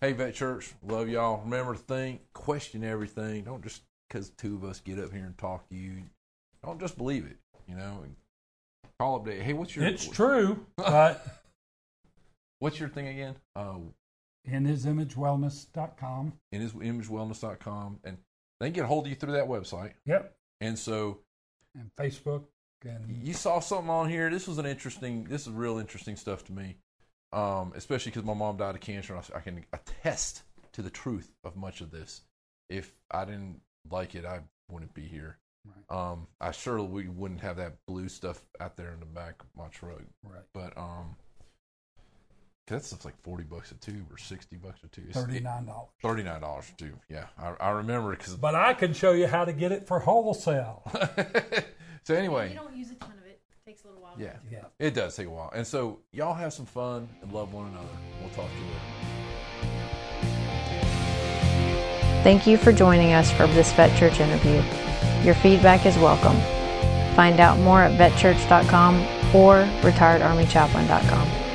Hey, Vet Church, love y'all. Remember to think, question everything. Don't just because two of us get up here and talk to you. Don't just believe it. You know, and call update. Hey, what's your It's true, but What's your thing again? Uh, in his hisimagewellness.com. in his imagewellness.com, and they can get a hold of you through that website. Yep. And so And Facebook and you saw something on here. This was an interesting. This is real interesting stuff to me, um, especially because my mom died of cancer. And I, I can attest to the truth of much of this. If I didn't like it, I wouldn't be here. Right. Um, I surely wouldn't have that blue stuff out there in the back of my truck. right. But um, that stuff's like forty bucks a tube or sixty bucks a tube. It's Thirty nine dollars. Thirty nine dollars a tube. Yeah, I, I remember because. But I can show you how to get it for wholesale. so anyway, You don't use a ton of it. It takes a little while. Yeah. Yeah. it. It does take a while. And so, y'all have some fun and love one another. We'll talk to you later. Thank you for joining us for this Vet Church interview. Your feedback is welcome. Find out more at vetchurch.com or retiredarmychaplain.com.